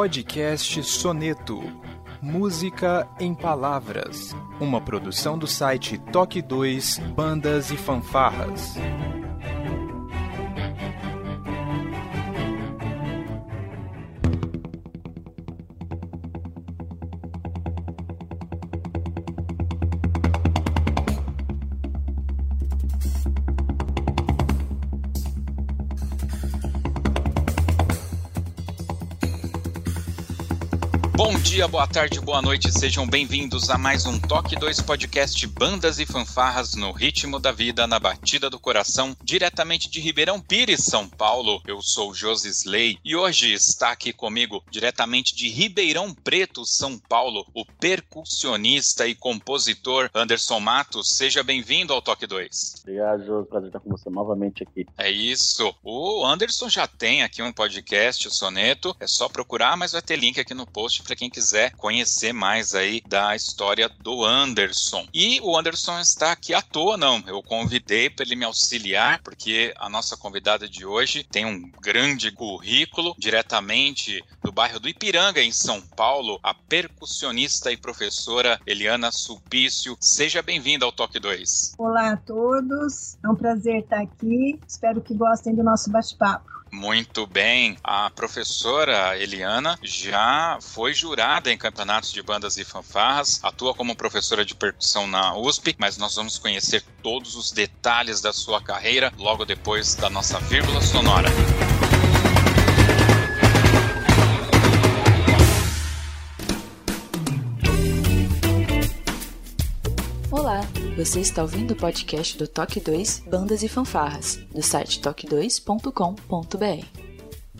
Podcast Soneto. Música em Palavras. Uma produção do site Toque 2 Bandas e Fanfarras. Boa tarde, boa noite, sejam bem-vindos a mais um Toque 2 podcast Bandas e Fanfarras no ritmo da vida, na batida do coração, diretamente de Ribeirão Pires, São Paulo. Eu sou Josi Slay e hoje está aqui comigo, diretamente de Ribeirão Preto, São Paulo, o percussionista e compositor Anderson Matos. Seja bem-vindo ao Toque 2. Obrigado, Josi, prazer estar com você novamente aqui. É isso. O Anderson já tem aqui um podcast, o Soneto, é só procurar, mas vai ter link aqui no post para quem quiser quiser conhecer mais aí da história do Anderson. E o Anderson está aqui à toa, não. Eu convidei para ele me auxiliar, porque a nossa convidada de hoje tem um grande currículo diretamente do bairro do Ipiranga, em São Paulo, a percussionista e professora Eliana Sulpício. Seja bem-vinda ao Toque 2. Olá a todos, é um prazer estar aqui. Espero que gostem do nosso bate-papo. Muito bem. A professora Eliana já foi jurada em campeonatos de bandas e fanfarras, atua como professora de percussão na USP, mas nós vamos conhecer todos os detalhes da sua carreira logo depois da nossa vírgula sonora. Olá, você está ouvindo o podcast do Toque 2 Bandas e Fanfarras, do site toque2.com.br.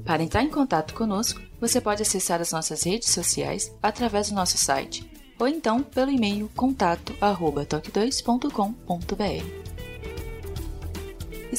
Para entrar em contato conosco, você pode acessar as nossas redes sociais através do nosso site ou então pelo e-mail contato@toque2.com.br.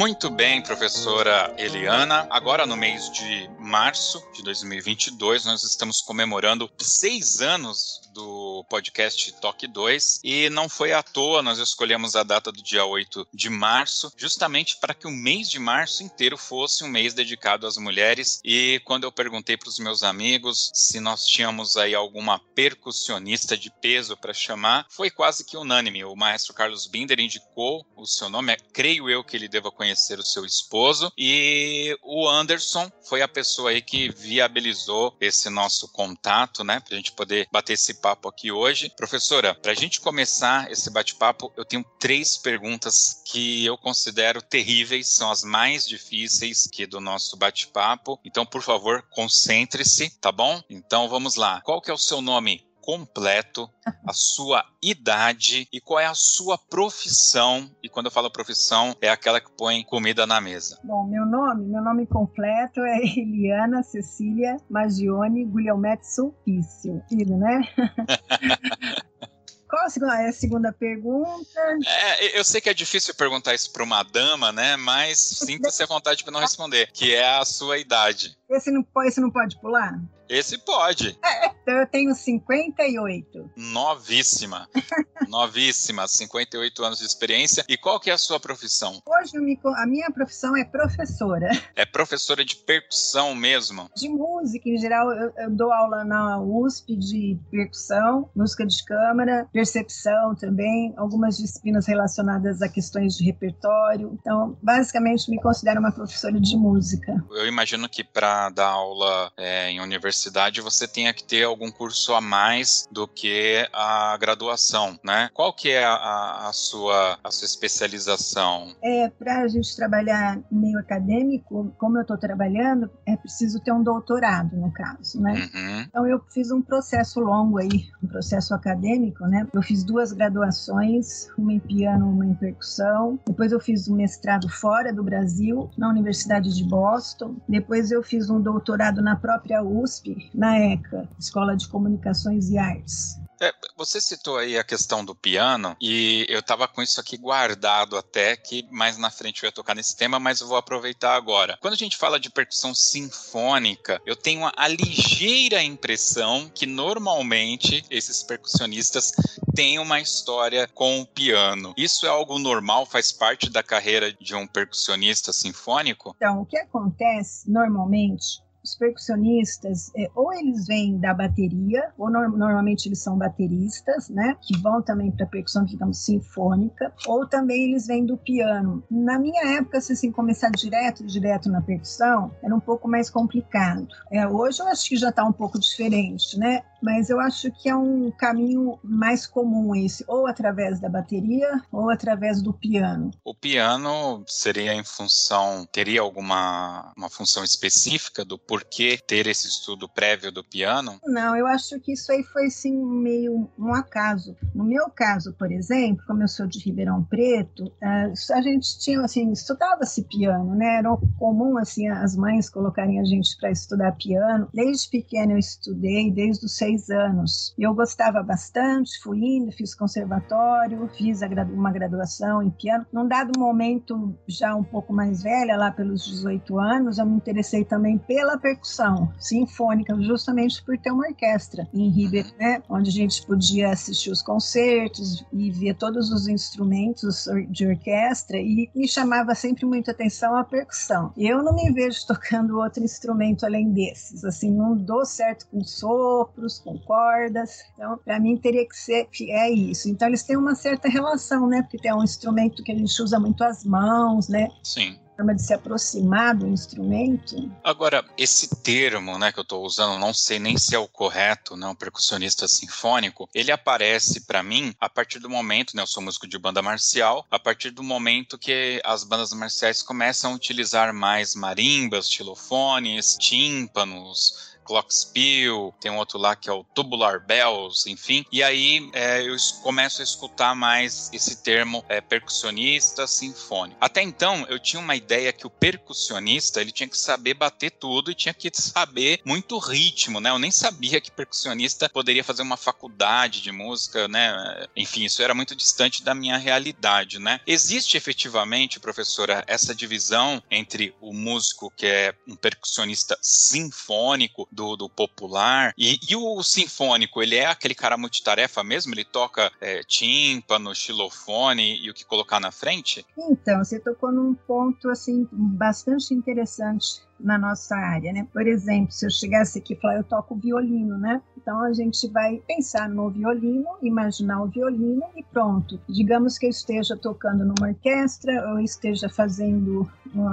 Muito bem, professora Eliana. Agora, no mês de março de 2022, nós estamos comemorando seis anos do podcast Toque 2 e não foi à toa, nós escolhemos a data do dia 8 de março, justamente para que o mês de março inteiro fosse um mês dedicado às mulheres. E quando eu perguntei para os meus amigos se nós tínhamos aí alguma percussionista de peso para chamar, foi quase que unânime. O maestro Carlos Binder indicou o seu nome, creio eu que ele deva conhecer o seu esposo. E o Anderson foi a pessoa aí que viabilizou esse nosso contato, né? Pra gente poder bater esse papo aqui hoje. Professora, pra gente começar esse bate-papo, eu tenho três perguntas que eu considero terríveis, são as mais difíceis que do nosso bate-papo. Então, por favor, concentre-se, tá bom? Então, vamos lá. Qual que é o seu nome completo, a sua idade e qual é a sua profissão. E quando eu falo profissão, é aquela que põe comida na mesa. Bom, meu nome, meu nome completo é Eliana Cecília Magione Guglielmetti Sulpício. Filho, né? Qual a segunda, a segunda pergunta? É, eu sei que é difícil perguntar isso para uma dama, né? Mas sinta-se à vontade para não responder, que é a sua idade. Esse não, esse não pode pular? Esse pode. É, então eu tenho 58. Novíssima. Novíssima, 58 anos de experiência. E qual que é a sua profissão? Hoje a minha profissão é professora. É professora de percussão mesmo? De música, em geral. Eu, eu dou aula na USP de percussão, música de câmara, percepção também, algumas disciplinas relacionadas a questões de repertório. Então, basicamente, me considero uma professora de música. Eu imagino que para dar aula é, em universidade você tenha que ter algum curso a mais do que a graduação, né? Qual que é a, a sua, a sua especialização? É, para a gente trabalhar meio acadêmico, como eu estou trabalhando, é preciso ter um doutorado, no caso, né? Uhum. Então eu fiz um processo longo aí, um processo acadêmico, né? Eu fiz duas graduações, uma em piano, uma em percussão. Depois eu fiz um mestrado fora do Brasil, na Universidade de Boston. Depois eu fiz um doutorado na própria USP, na ECA, Escola de Comunicações e Artes. É, você citou aí a questão do piano e eu estava com isso aqui guardado até que mais na frente eu ia tocar nesse tema, mas eu vou aproveitar agora. Quando a gente fala de percussão sinfônica, eu tenho a ligeira impressão que normalmente esses percussionistas têm uma história com o piano. Isso é algo normal, faz parte da carreira de um percussionista sinfônico? Então, o que acontece normalmente os percussionistas, é, ou eles vêm da bateria, ou no, normalmente eles são bateristas, né, que vão também para percussão, digamos, sinfônica, ou também eles vêm do piano. Na minha época, se assim, começar direto, direto na percussão, era um pouco mais complicado. É, hoje eu acho que já está um pouco diferente, né? mas eu acho que é um caminho mais comum esse, ou através da bateria ou através do piano. O piano seria em função, teria alguma uma função específica do porquê ter esse estudo prévio do piano? Não, eu acho que isso aí foi sim meio um acaso. No meu caso, por exemplo, como eu sou de Ribeirão Preto, eh, a gente tinha assim, estudava-se piano, né? Era comum assim as mães colocarem a gente para estudar piano. Desde pequena eu estudei, desde os seis anos. Eu gostava bastante, fui indo, fiz conservatório, fiz uma graduação em piano. Num dado momento, já um pouco mais velha, lá pelos 18 anos, eu me interessei também pela percussão sinfônica, justamente por ter uma orquestra em Ribeirão, né, onde a gente podia assistir os concertos e ver todos os instrumentos de orquestra e me chamava sempre muita atenção a percussão. Eu não me vejo tocando outro instrumento além desses, assim, não dou certo com sopros, com cordas. Então, para mim, teria que ser é isso. Então, eles têm uma certa relação, né? Porque tem um instrumento que a gente usa muito as mãos, né? Sim forma de se aproximar do instrumento. Agora, esse termo, né, que eu estou usando, não sei nem se é o correto, né, percussionista sinfônico, ele aparece para mim a partir do momento, né, eu sou músico de banda marcial, a partir do momento que as bandas marciais começam a utilizar mais marimbas, xilofones, tímpanos, Glockenspiel, tem um outro lá que é o Tubular Bells, enfim. E aí é, eu começo a escutar mais esse termo é, percussionista sinfônico. Até então eu tinha uma ideia que o percussionista ele tinha que saber bater tudo e tinha que saber muito ritmo, né? Eu nem sabia que percussionista poderia fazer uma faculdade de música, né? Enfim, isso era muito distante da minha realidade, né? Existe efetivamente, professora, essa divisão entre o músico que é um percussionista sinfônico do, do popular. E, e, o sinfônico, ele é aquele cara multitarefa mesmo? Ele toca é, tímpano, xilofone e o que colocar na frente? Então, você tocou num ponto assim bastante interessante na nossa área, né? Por exemplo, se eu chegasse aqui e falar, eu toco violino, né? Então a gente vai pensar no violino, imaginar o violino e pronto. Digamos que eu esteja tocando numa orquestra, ou esteja fazendo,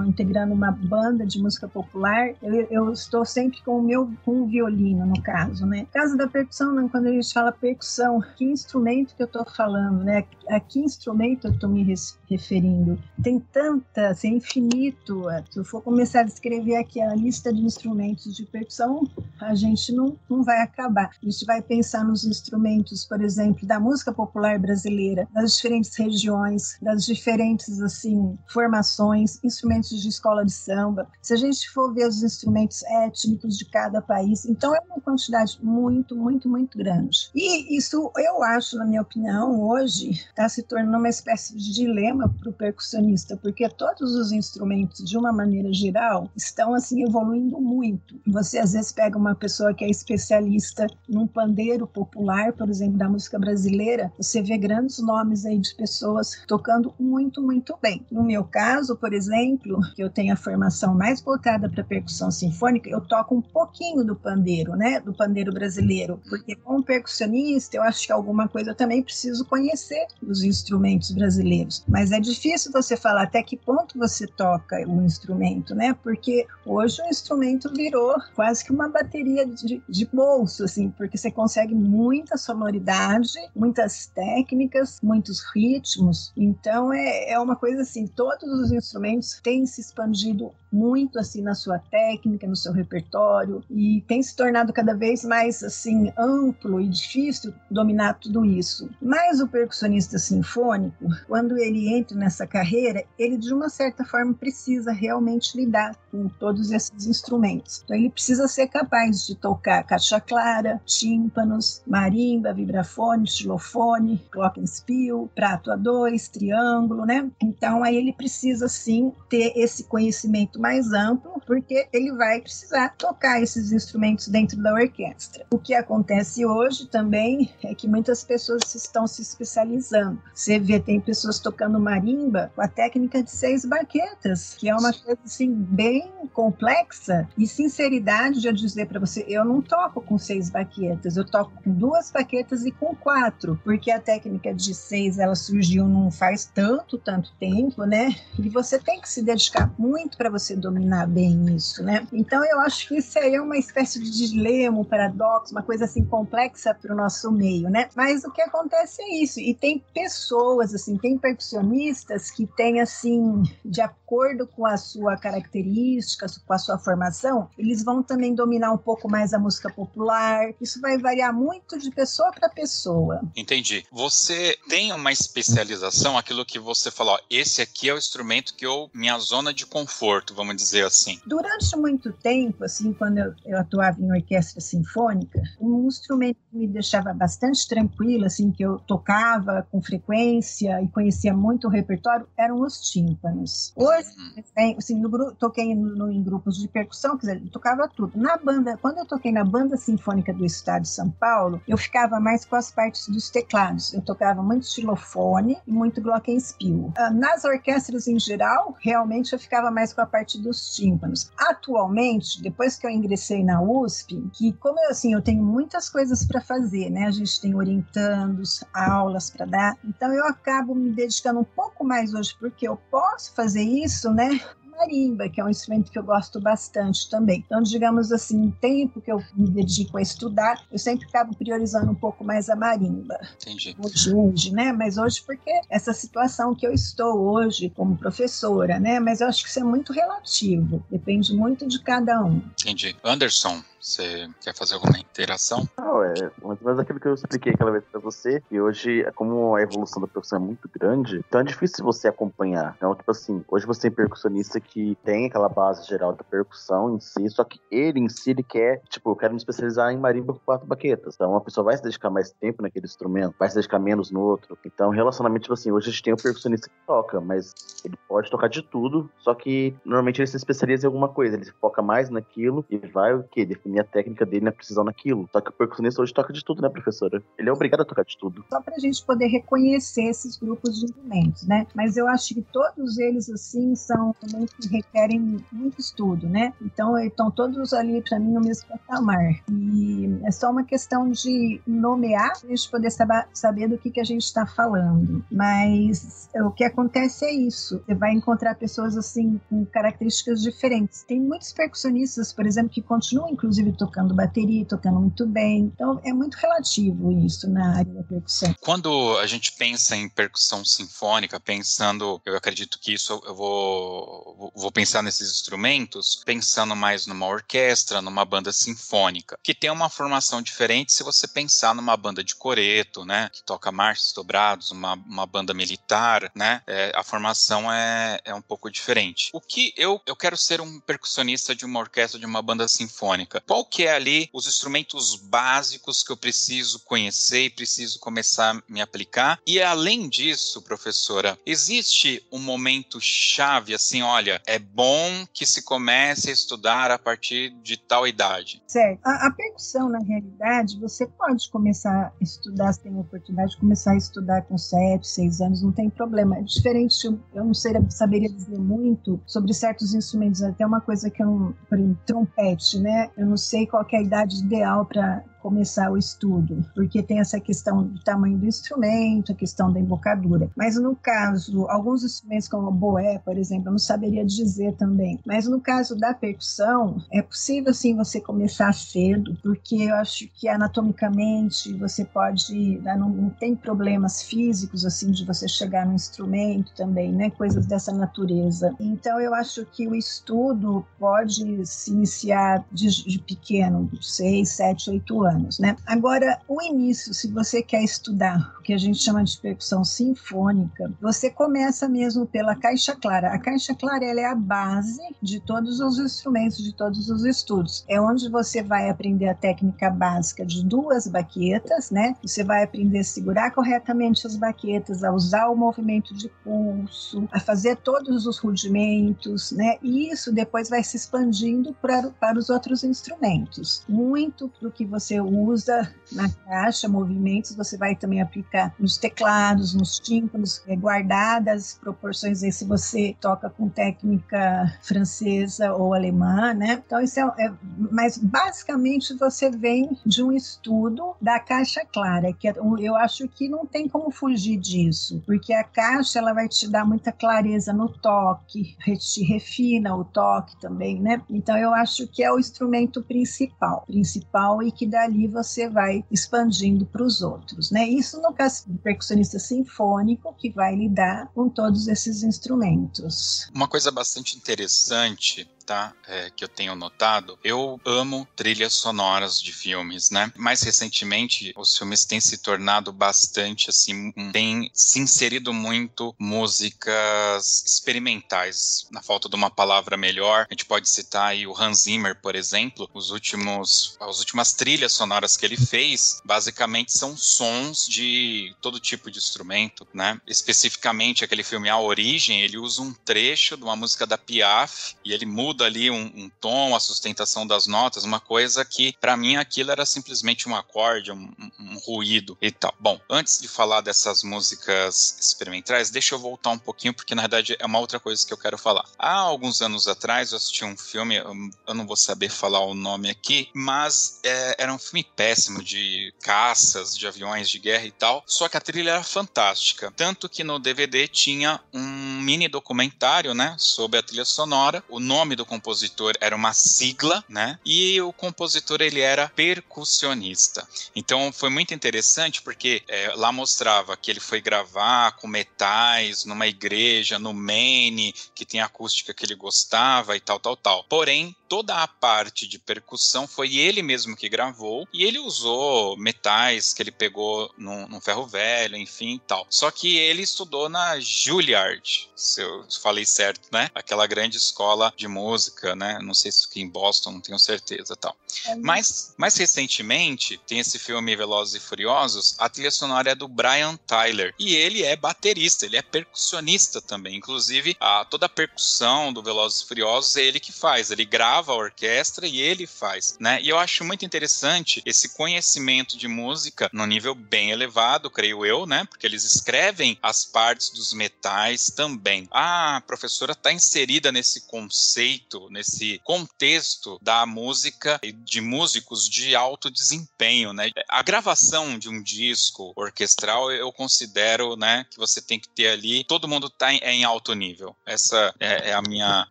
integrando uma banda de música popular, eu, eu, estou sempre com o meu com o violino, no caso, né? Caso da percussão, quando a gente fala percussão, que instrumento que eu estou falando, né? A que instrumento eu estou me referindo? Tem tanta, assim, infinito. Se eu for começar a descrever aqui a lista de instrumentos de percussão, a gente não, não vai acabar. A gente vai pensar nos instrumentos, por exemplo, da música popular brasileira, das diferentes regiões, das diferentes assim formações, instrumentos de escola de samba. Se a gente for ver os instrumentos étnicos de cada país, então é uma quantidade muito, muito, muito grande. E isso, eu acho, na minha opinião, hoje está se tornando uma espécie de dilema para o percussionista, porque todos os instrumentos, de uma maneira geral, estão estão assim evoluindo muito. Você às vezes pega uma pessoa que é especialista num pandeiro popular, por exemplo, da música brasileira, você vê grandes nomes aí de pessoas tocando muito, muito bem. No meu caso, por exemplo, que eu tenho a formação mais voltada para percussão sinfônica, eu toco um pouquinho do pandeiro, né, do pandeiro brasileiro, porque como percussionista, eu acho que alguma coisa eu também preciso conhecer os instrumentos brasileiros. Mas é difícil você falar até que ponto você toca o instrumento, né? Porque hoje o instrumento virou quase que uma bateria de, de bolso, assim, porque você consegue muita sonoridade, muitas técnicas, muitos ritmos. Então é, é uma coisa assim, todos os instrumentos têm se expandido muito assim na sua técnica, no seu repertório e tem se tornado cada vez mais assim amplo e difícil dominar tudo isso. Mas o percussionista sinfônico, quando ele entra nessa carreira, ele de uma certa forma precisa realmente lidar com todos esses instrumentos. Então ele precisa ser capaz de tocar caixa clara, tímpanos, marimba, vibrafone, xilofone, glockenspiel, prato a dois, triângulo, né? Então aí ele precisa sim ter esse conhecimento mais amplo, porque ele vai precisar tocar esses instrumentos dentro da orquestra. O que acontece hoje também é que muitas pessoas estão se especializando. Você vê, tem pessoas tocando marimba com a técnica de seis baquetas, que é uma coisa assim bem complexa. E sinceridade de eu dizer para você, eu não toco com seis baquetas, eu toco com duas baquetas e com quatro, porque a técnica de seis ela surgiu não faz tanto, tanto tempo, né? E você tem que se dedicar muito para você dominar bem isso, né? Então eu acho que isso aí é uma espécie de dilema, um paradoxo, uma coisa assim complexa para o nosso meio, né? Mas o que acontece é isso. E tem pessoas, assim, tem percussionistas que têm, assim, de acordo com a sua característica, com a sua formação, eles vão também dominar um pouco mais a música popular. Isso vai variar muito de pessoa para pessoa. Entendi. Você tem uma especialização, aquilo que você falou, esse aqui é o instrumento que eu, minha zona de conforto, vamos dizer assim. Durante muito tempo, assim, quando eu, eu atuava em orquestra sinfônica, um instrumento que me deixava bastante tranquila, assim, que eu tocava com frequência e conhecia muito o repertório, eram os tímpanos. Hoje, uhum. assim, no, toquei no, no, em grupos de percussão, quer dizer, eu tocava tudo. Na banda, quando eu toquei na banda sinfônica do estado de São Paulo, eu ficava mais com as partes dos teclados. Eu tocava muito xilofone e muito glockenspiel. Ah, nas orquestras em geral, realmente eu ficava mais com a parte dos tímpanos. Atualmente, depois que eu ingressei na USP, que como eu, assim, eu tenho muitas coisas para fazer, né? A gente tem orientandos, aulas para dar. Então eu acabo me dedicando um pouco mais hoje porque eu posso fazer isso, né? Marimba, que é um instrumento que eu gosto bastante também. Então, digamos assim, o tempo que eu me dedico a estudar, eu sempre acabo priorizando um pouco mais a marimba. Entendi. Hoje, hoje, né? Mas hoje porque essa situação que eu estou hoje como professora, né? Mas eu acho que isso é muito relativo, depende muito de cada um. Entendi. Anderson, você quer fazer alguma interação? Não, é mais ou aquilo que eu expliquei aquela vez pra você, que hoje, como a evolução da percussão é muito grande, então é difícil você acompanhar. Então, tipo assim, hoje você tem percussionista que tem aquela base geral da percussão em si, só que ele em si, ele quer, tipo, eu quero me especializar em marimba com quatro baquetas. Então, uma pessoa vai se dedicar mais tempo naquele instrumento, vai se dedicar menos no outro. Então, relacionamento, tipo assim, hoje a gente tem o percussionista que toca, mas ele pode tocar de tudo, só que normalmente ele se especializa em alguma coisa, ele foca mais naquilo e vai o quê? Definir a técnica dele na precisão naquilo. Só que o percussionista hoje toca de tudo, né, professora? Ele é obrigado a tocar de tudo. Só pra gente poder reconhecer esses grupos de instrumentos, né? Mas eu acho que todos eles, assim, são também que requerem muito estudo, né? Então, estão todos ali, para mim, no mesmo patamar. E é só uma questão de nomear, a gente poder saber, saber do que, que a gente está falando. Mas o que acontece é isso. Você vai encontrar pessoas, assim, com características diferentes. Tem muitos percussionistas, por exemplo, que continuam, inclusive, inclusive tocando bateria, tocando muito bem. Então é muito relativo isso na área da percussão. Quando a gente pensa em percussão sinfônica, pensando, eu acredito que isso eu vou, vou pensar nesses instrumentos, pensando mais numa orquestra, numa banda sinfônica, que tem uma formação diferente se você pensar numa banda de coreto, né, que toca marchas dobrados, uma, uma banda militar, né, é, a formação é, é um pouco diferente. O que eu, eu quero ser um percussionista de uma orquestra, de uma banda sinfônica. Qual que é ali os instrumentos básicos que eu preciso conhecer e preciso começar a me aplicar? E além disso, professora, existe um momento chave assim, olha, é bom que se comece a estudar a partir de tal idade? Certo. A, a percussão, na realidade, você pode começar a estudar, se tem a oportunidade de começar a estudar com 7, 6 anos, não tem problema. É diferente, eu não sei, saberia dizer muito sobre certos instrumentos, até uma coisa que eu não, por exemplo, trompete, né? Eu não sei qual é a idade ideal para começar o estudo, porque tem essa questão do tamanho do instrumento, a questão da embocadura. Mas no caso, alguns instrumentos como o boé, por exemplo, eu não saberia dizer também. Mas no caso da percussão, é possível sim você começar cedo, porque eu acho que anatomicamente você pode, não, tem problemas físicos assim de você chegar no instrumento também, né? Coisas dessa natureza. Então eu acho que o estudo pode se iniciar de, de pequeno, 6, 7, 8 anos, né? Agora, o início, se você quer estudar o que a gente chama de percussão sinfônica, você começa mesmo pela caixa clara. A caixa clara ela é a base de todos os instrumentos, de todos os estudos. É onde você vai aprender a técnica básica de duas baquetas, né? Você vai aprender a segurar corretamente as baquetas, a usar o movimento de pulso, a fazer todos os rudimentos, né? E isso depois vai se expandindo para, para os outros instrumentos. Muito do que você usa na caixa, movimentos, você vai também aplicar nos teclados, nos tímpanos, é, guardadas proporções aí se você toca com técnica francesa ou alemã, né? Então isso é, é mas basicamente você vem de um estudo da caixa clara, que é, eu acho que não tem como fugir disso, porque a caixa ela vai te dar muita clareza no toque, te refina o toque também, né? Então eu acho que é o instrumento principal, principal e que dali você vai expandindo para os outros, né? Isso no caso do percussionista sinfônico que vai lidar com todos esses instrumentos. Uma coisa bastante interessante tá? É, que eu tenho notado, eu amo trilhas sonoras de filmes, né? Mais recentemente, os filmes têm se tornado bastante assim, têm se inserido muito músicas experimentais. Na falta de uma palavra melhor, a gente pode citar aí o Hans Zimmer, por exemplo. Os últimos, as últimas trilhas sonoras que ele fez, basicamente são sons de todo tipo de instrumento, né? Especificamente aquele filme A Origem, ele usa um trecho de uma música da Piaf e ele muda muda ali um, um, tom, a sustentação das notas, uma coisa que para mim aquilo era simplesmente um acorde, um, um, ruído e tal. Bom, antes de falar dessas músicas experimentais, deixa eu voltar um pouquinho porque na verdade é uma outra coisa que eu quero falar. Há alguns anos atrás eu assisti um filme, eu não vou saber falar o nome aqui, mas é, era um filme péssimo de caças, de aviões de guerra e tal. Só que a trilha era fantástica, tanto que no DVD tinha um mini documentário, né, sobre a trilha sonora. O nome do compositor era uma sigla, né? E o compositor ele era percussionista. Então foi muito interessante porque é, lá mostrava que ele foi gravar com metais numa igreja no Maine, que tem acústica que ele gostava e tal, tal, tal. Porém, toda a parte de percussão foi ele mesmo que gravou e ele usou metais que ele pegou no, no ferro velho, enfim e tal. Só que ele estudou na Juilliard, se eu falei certo, né? Aquela grande escola de música, né? Não sei se aqui em Boston, não tenho certeza tal. É Mas, mais recentemente, tem esse filme Velozes e Furiosos, a trilha sonora é do Brian Tyler e ele é baterista, ele é percussionista também. Inclusive, a, toda a percussão do Velozes e Furiosos é ele que faz, ele grava grava a orquestra e ele faz, né? E eu acho muito interessante esse conhecimento de música no nível bem elevado, creio eu, né? Porque eles escrevem as partes dos metais também. A professora está inserida nesse conceito, nesse contexto da música e de músicos de alto desempenho, né? A gravação de um disco orquestral eu considero, né, que você tem que ter ali, todo mundo está em, em alto nível. Essa é, é a minha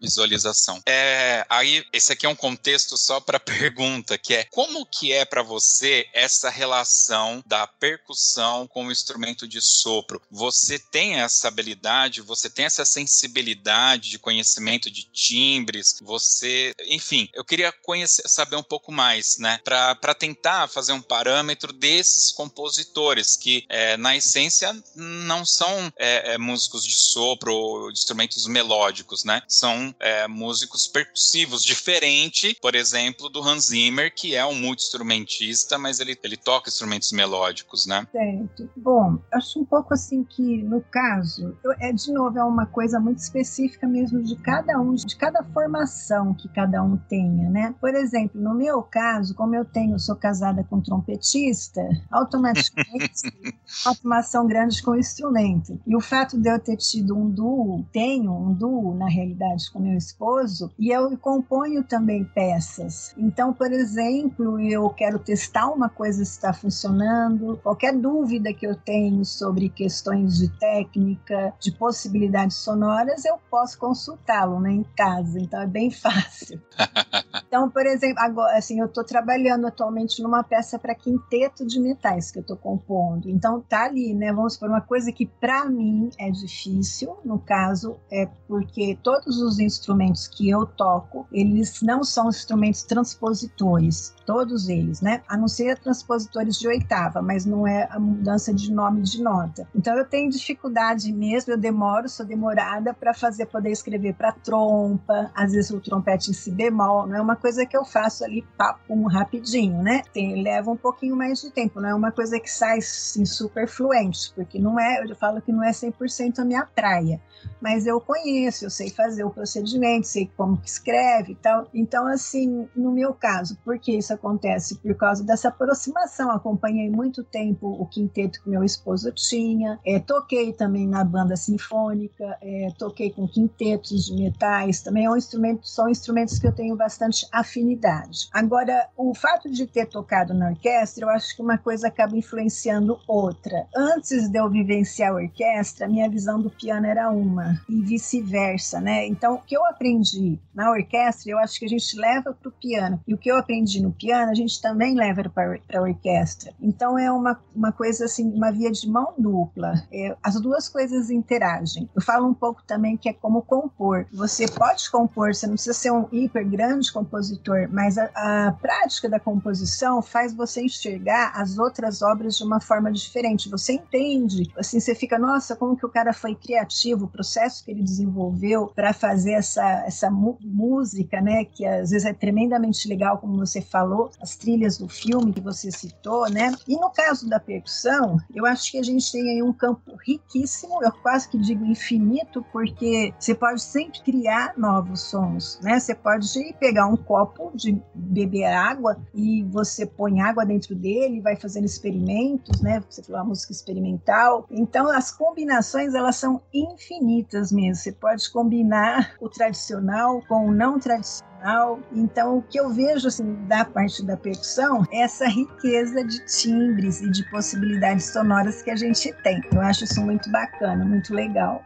visualização. É, aí esse aqui é um contexto só para pergunta, que é como que é para você essa relação da percussão com o instrumento de sopro? Você tem essa habilidade, você tem essa sensibilidade de conhecimento de timbres, você, enfim, eu queria conhecer, saber um pouco mais, né, para tentar fazer um parâmetro desses compositores que, é, na essência, não são é, é, músicos de sopro ou instrumentos melódicos, né? São é, músicos percussivos de diferente, por exemplo, do Hans Zimmer, que é um multi-instrumentista, mas ele, ele toca instrumentos melódicos, né? Certo. Bom, acho um pouco assim que, no caso, é de novo, é uma coisa muito específica mesmo de cada um, de cada formação que cada um tenha, né? Por exemplo, no meu caso, como eu tenho, sou casada com um trompetista, automaticamente uma formação grande com o instrumento. E o fato de eu ter tido um duo, tenho um duo, na realidade, com meu esposo, e eu componho também peças. Então, por exemplo, eu quero testar uma coisa se está funcionando, qualquer dúvida que eu tenho sobre questões de técnica, de possibilidades sonoras, eu posso consultá-lo né, em casa. Então, é bem fácil. Então, por exemplo, agora, assim, eu estou trabalhando atualmente numa peça para quinteto de metais que eu estou compondo. Então, tá ali, né? Vamos supor, uma coisa que para mim é difícil, no caso, é porque todos os instrumentos que eu toco, eles não são instrumentos transpositores, todos eles, né? A não ser transpositores de oitava, mas não é a mudança de nome de nota. Então, eu tenho dificuldade mesmo, eu demoro, sou demorada para fazer, poder escrever para trompa, às vezes o trompete em si bemol, não é uma coisa que eu faço ali, papo, rapidinho, né? Tem, leva um pouquinho mais de tempo, não é uma coisa que sai assim, super fluente, porque não é, eu falo que não é 100% a minha praia, mas eu conheço, eu sei fazer o procedimento, sei como que escreve e tal. Então, assim, no meu caso, por que isso acontece? Por causa dessa aproximação. Acompanhei muito tempo o quinteto que meu esposo tinha, é, toquei também na banda sinfônica, é, toquei com quintetos de metais, também é um instrumento, são instrumentos que eu tenho bastante afinidade. Agora, o fato de ter tocado na orquestra, eu acho que uma coisa acaba influenciando outra. Antes de eu vivenciar a orquestra, minha visão do piano era uma e vice-versa, né? Então, o que eu aprendi na orquestra, eu acho que a gente leva para o piano. E o que eu aprendi no piano, a gente também leva para a orquestra. Então, é uma, uma coisa assim, uma via de mão dupla. É, as duas coisas interagem. Eu falo um pouco também que é como compor. Você pode compor, você não precisa ser um hiper grande compositor, mas a, a prática da composição faz você enxergar as outras obras de uma forma diferente. Você entende, assim, você fica, nossa, como que o cara foi criativo, o processo que ele desenvolveu para fazer essa, essa música, né, que às vezes é tremendamente legal, como você falou, as trilhas do filme que você citou, né? E no caso da percussão, eu acho que a gente tem aí um campo riquíssimo, eu quase que digo infinito, porque você pode sempre criar novos sons, né? Você pode pegar um copo de beber água e você põe água dentro dele, vai fazendo experimentos, né? Você falou a música experimental. Então as combinações elas são infinitas mesmo. Você pode combinar o tradicional com o não tradicional. Então, o que eu vejo assim, da parte da percussão é essa riqueza de timbres e de possibilidades sonoras que a gente tem. Eu acho isso muito bacana, muito legal.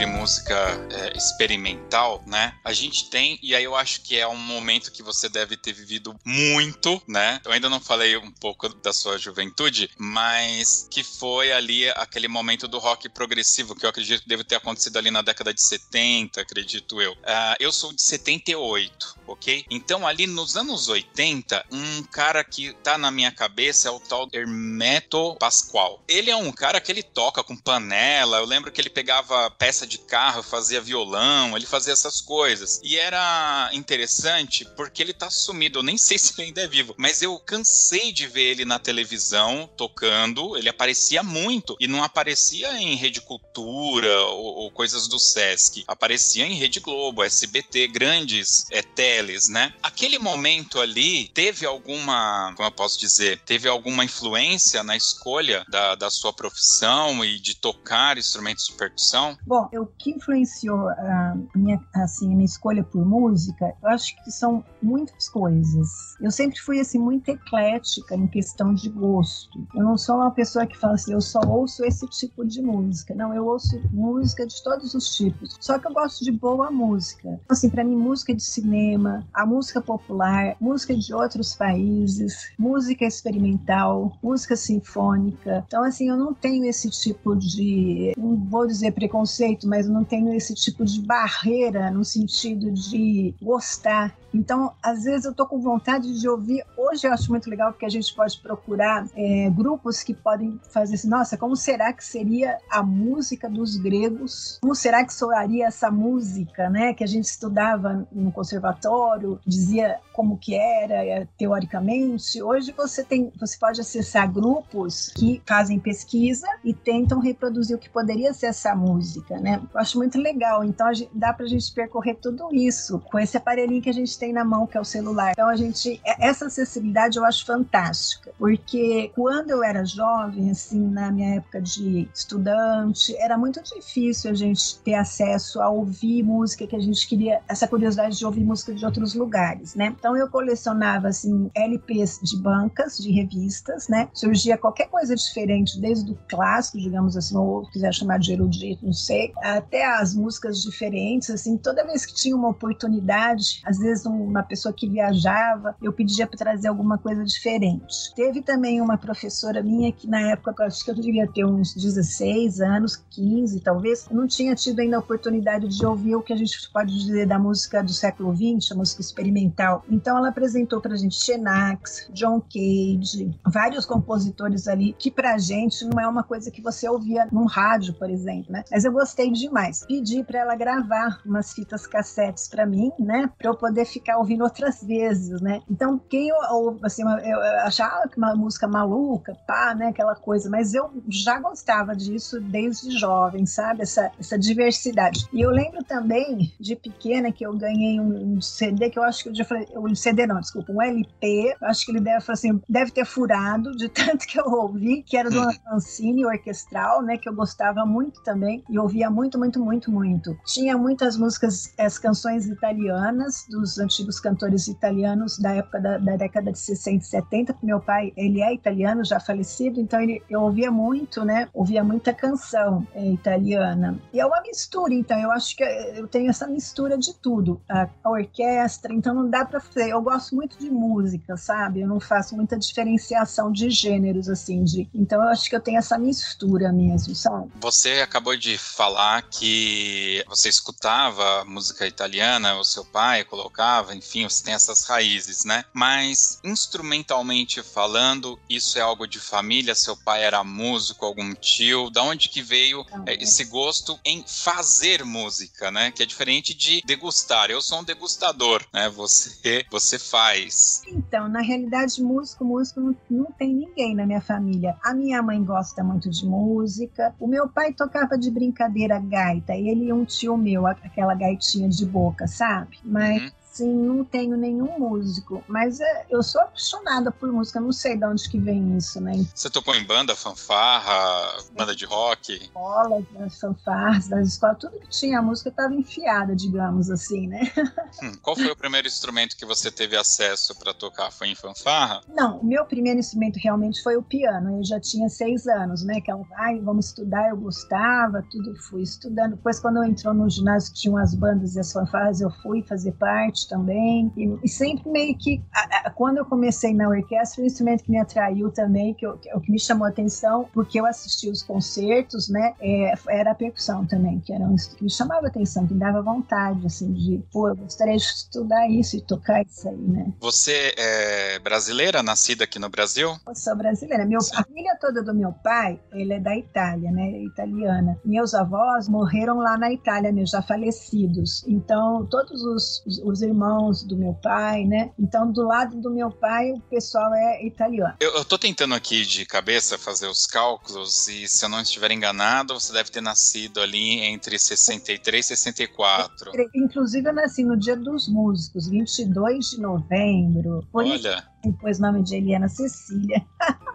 Sobre música é, experimental, né? A gente tem, e aí eu acho que é um momento que você deve ter vivido muito, né? Eu ainda não falei um pouco da sua juventude, mas que foi ali aquele momento do rock progressivo, que eu acredito que deve ter acontecido ali na década de 70, acredito eu. Uh, eu sou de 78, ok? Então, ali nos anos 80, um cara que tá na minha cabeça é o tal Hermeto Pascoal. Ele é um cara que ele toca com panela, eu lembro que ele pegava peça de carro, fazia violão, ele fazia essas coisas. E era interessante porque ele tá sumido, eu nem sei se ele ainda é vivo, mas eu cansei de ver ele na televisão tocando, ele aparecia muito e não aparecia em Rede Cultura ou, ou coisas do Sesc, aparecia em Rede Globo, SBT, grandes é, teles, né? Aquele momento ali teve alguma, como eu posso dizer, teve alguma influência na escolha da, da sua profissão e de tocar instrumentos de percussão? Bom, o que influenciou a minha, assim, a minha escolha por música, eu acho que são muitas coisas. Eu sempre fui assim muito eclética em questão de gosto. Eu não sou uma pessoa que fala assim, eu só ouço esse tipo de música. Não, eu ouço música de todos os tipos. Só que eu gosto de boa música. Assim, para mim, música de cinema, a música popular, música de outros países, música experimental, música sinfônica. Então, assim, eu não tenho esse tipo de, não vou dizer preconceito, mas não tenho esse tipo de barreira no sentido de gostar. Então, às vezes eu tô com vontade de ouvir. Hoje eu acho muito legal porque a gente pode procurar é, grupos que podem fazer assim, nossa, como será que seria a música dos gregos? Como será que soaria essa música, né? Que a gente estudava no conservatório, dizia como que era é, teoricamente. Hoje você tem, você pode acessar grupos que fazem pesquisa e tentam reproduzir o que poderia ser essa música música, né? Eu acho muito legal. Então gente, dá pra gente percorrer tudo isso com esse aparelhinho que a gente tem na mão, que é o celular. Então a gente. É, essa acessibilidade eu acho fantástica. Porque quando eu era jovem, assim, na minha época de estudante, era muito difícil a gente ter acesso a ouvir música que a gente queria, essa curiosidade de ouvir música de outros lugares, né? Então eu colecionava, assim, LPs de bancas, de revistas, né? Surgia qualquer coisa diferente, desde o clássico, digamos assim, ou quiser chamar de erudito, não sei, até as músicas diferentes, assim, toda vez que tinha uma oportunidade, às vezes uma pessoa que viajava, eu pedia para trazer alguma coisa diferente. Teve também uma professora minha que na época, eu acho que eu devia ter uns 16 anos, 15 talvez, não tinha tido ainda a oportunidade de ouvir o que a gente pode dizer da música do século XX, a música experimental. Então ela apresentou para a gente Xenax, John Cage, vários compositores ali, que pra gente não é uma coisa que você ouvia num rádio, por exemplo, né? Mas eu gostei demais. Pedi para ela gravar umas fitas cassetes para mim, né? Para eu poder ficar ouvindo outras vezes, né? Então, quem eu, assim, eu achava que uma música maluca, pá, né? Aquela coisa, mas eu já gostava disso desde jovem, sabe? Essa, essa diversidade. E eu lembro também de pequena que eu ganhei um, um CD que eu acho que eu já falei, um CD não, desculpa, um LP. Acho que ele deve, assim, deve ter furado de tanto que eu ouvi, que era do uma fanzine orquestral, né, que eu gostava muito também e ouvia muito, muito, muito, muito. Tinha muitas músicas, as canções italianas dos antigos cantores italianos da época da, da década de 60 e 70. Meu pai, ele é italiano, já falecido, então ele, eu ouvia muito, né, ouvia muita canção é, italiana. E é uma mistura, então eu acho que eu tenho essa mistura de tudo, a, a orquestra, então não dá para fazer. Eu gosto muito de música, sabe? Eu não faço muita diferenciação de gêneros assim, de. Então eu acho que eu tenho essa mistura mesmo, sabe? Você acabou de falar que você escutava música italiana, o seu pai colocava, enfim, você tem essas raízes, né? Mas instrumentalmente falando, isso é algo de família? Seu pai era músico, algum tio? Da onde que veio é, esse gosto em fazer música, né? Que é diferente de degustar. Eu sou um degustador, né? Você, você faz. Então, na realidade, músico, músico não, não tem ninguém na minha família. A minha mãe gosta muito de música. O meu pai tocava de brincadeira gaita. Ele e um tio meu, aquela gaitinha de boca, sabe? Mas uhum assim, não tenho nenhum músico, mas é, eu sou apaixonada por música, não sei de onde que vem isso, né? Você tocou em banda, fanfarra, banda de rock? Escola, das fanfarras, das escolas, tudo que tinha música estava enfiada, digamos assim, né? Hum, qual foi o primeiro instrumento que você teve acesso para tocar? Foi em fanfarra? Não, o meu primeiro instrumento realmente foi o piano. Eu já tinha seis anos, né? Que ela, ai, vamos estudar, eu gostava, tudo fui estudando. Depois, quando eu entrou no ginásio, que tinham as bandas e as fanfarras, eu fui fazer parte também. E, e sempre meio que, a, a, quando eu comecei na orquestra, o instrumento que me atraiu também, que, eu, que, o que me chamou a atenção, porque eu assisti os concertos, né, é, era a percussão também, que era um que me chamava a atenção, que me dava vontade, assim, de, pô, eu gostaria de estudar isso e tocar isso aí, né. Você é brasileira, nascida aqui no Brasil? Eu sou brasileira. Meu, a família toda do meu pai, ele é da Itália, né, é italiana. Meus avós morreram lá na Itália, meus já falecidos. Então, todos os, os, os irmãos do meu pai, né? Então, do lado do meu pai, o pessoal é italiano. Eu, eu tô tentando aqui de cabeça fazer os cálculos e, se eu não estiver enganado, você deve ter nascido ali entre 63 e 64. Inclusive, eu nasci no Dia dos Músicos, 22 de novembro. Olha. Depois nome de Eliana Cecília.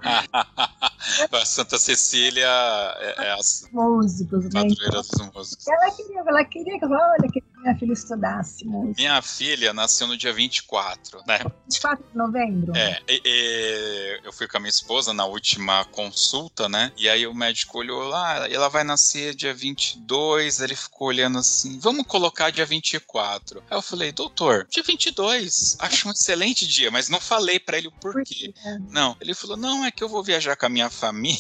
Santa Cecília é, é a músicos, né? dos músicos. Ela queria, ela queria que olha, que minha filha estudasse música. Minha filha nasceu no dia 24, né? 24 de novembro? É, e, e, eu fui com a minha esposa na última consulta, né? E aí o médico olhou lá, ela vai nascer dia 22, ele ficou olhando assim, vamos colocar dia 24. Aí eu falei, doutor, dia 22, acho um excelente dia, mas não falei para ele o porquê. Por? Não, ele falou, não, é que eu vou viajar com a minha família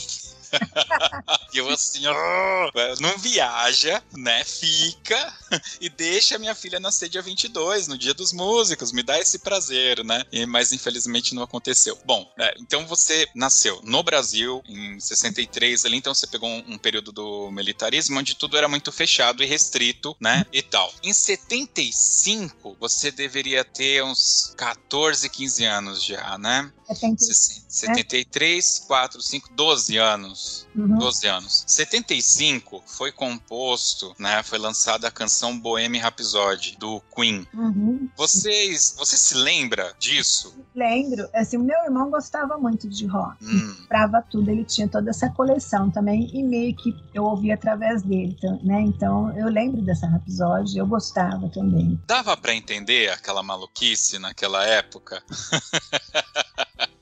e eu assim, oh, não viaja, né? Fica e deixa minha filha nascer dia 22, no dia dos músicos, me dá esse prazer, né? E, mas infelizmente não aconteceu. Bom, é, então você nasceu no Brasil em 63 ali, então você pegou um, um, período do militarismo onde tudo era muito fechado e restrito, né? E tal. Em 75, você deveria ter uns 14, 15 anos já, né? 73, 4, 5, 12 anos anos. Uhum. 12 anos. 75 foi composto, né? Foi lançada a canção Bohemian Rhapsody do Queen. Uhum. Vocês, você se lembra disso? Lembro. Assim, meu irmão gostava muito de rock. Hum. Prava tudo, ele tinha toda essa coleção também e meio que eu ouvi através dele, né? Então eu lembro dessa Rhapsody, eu gostava também. Dava para entender aquela maluquice naquela época?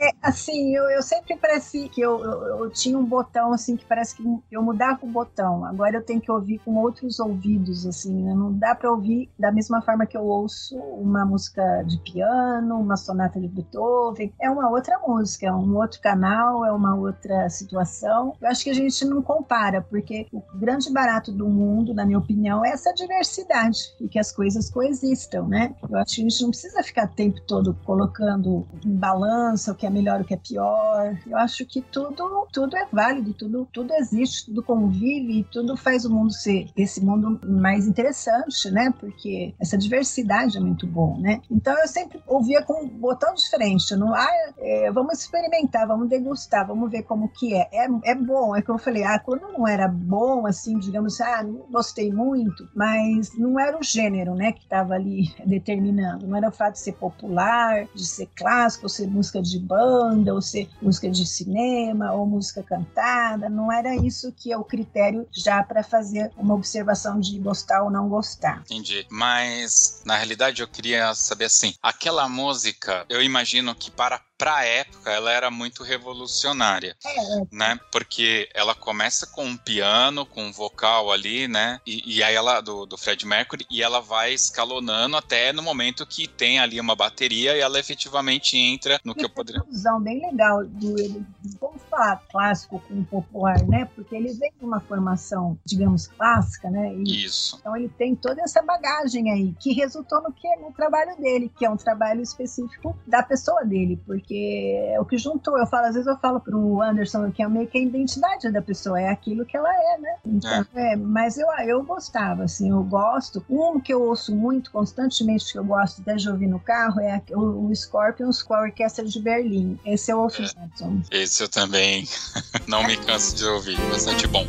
É, assim, eu, eu sempre pareci que eu, eu, eu, tinha um botão, assim, que parece que eu mudava o botão. Agora eu tenho que ouvir com outros ouvidos, assim. Né? Não dá para ouvir da mesma forma que eu ouço uma música de piano, uma sonata de Beethoven. É uma outra música, é um outro canal, é uma outra situação. Eu acho que a gente não compara, porque o grande barato do mundo, na minha opinião, é essa diversidade e que as coisas coexistam, né? Eu acho que a gente não precisa ficar o tempo todo colocando em balança que é melhor, o que é pior. Eu acho que tudo, tudo é válido, tudo, tudo existe, tudo convive, tudo faz o mundo ser esse mundo mais interessante, né? Porque essa diversidade é muito bom, né? Então eu sempre ouvia com um botão diferente, não, ah, é, vamos experimentar, vamos degustar, vamos ver como que é. É, é bom, é como eu falei, ah, quando não era bom, assim, digamos, ah, não gostei muito, mas não era o gênero, né, que estava ali determinando, não era o fato de ser popular, de ser clássico, ser música de banda, ou ser música de cinema, ou música cantada. Não era isso que é o critério já para fazer uma observação de gostar ou não gostar. Entendi. Mas, na realidade, eu queria saber assim: aquela música, eu imagino que para para a época ela era muito revolucionária, é, é. né? Porque ela começa com um piano, com um vocal ali, né? E, e aí ela do, do Fred Mercury e ela vai escalonando até no momento que tem ali uma bateria e ela efetivamente entra no que eu poderia. Uma bem legal do vamos falar clássico com popular, né? Porque ele vem de uma formação, digamos, clássica, né? E, Isso. Então ele tem toda essa bagagem aí que resultou no que no trabalho dele, que é um trabalho específico da pessoa dele, porque porque é o que juntou. Eu falo, às vezes eu falo pro Anderson que é meio que a identidade da pessoa, é aquilo que ela é, né? Então, é. É, mas eu, eu gostava, assim, eu gosto. Um que eu ouço muito constantemente, que eu gosto até de ouvir no carro, é o, o Scorpions com a Orquestra de Berlim. Esse eu ouço é. Esse eu também não me canso de ouvir, bastante bom.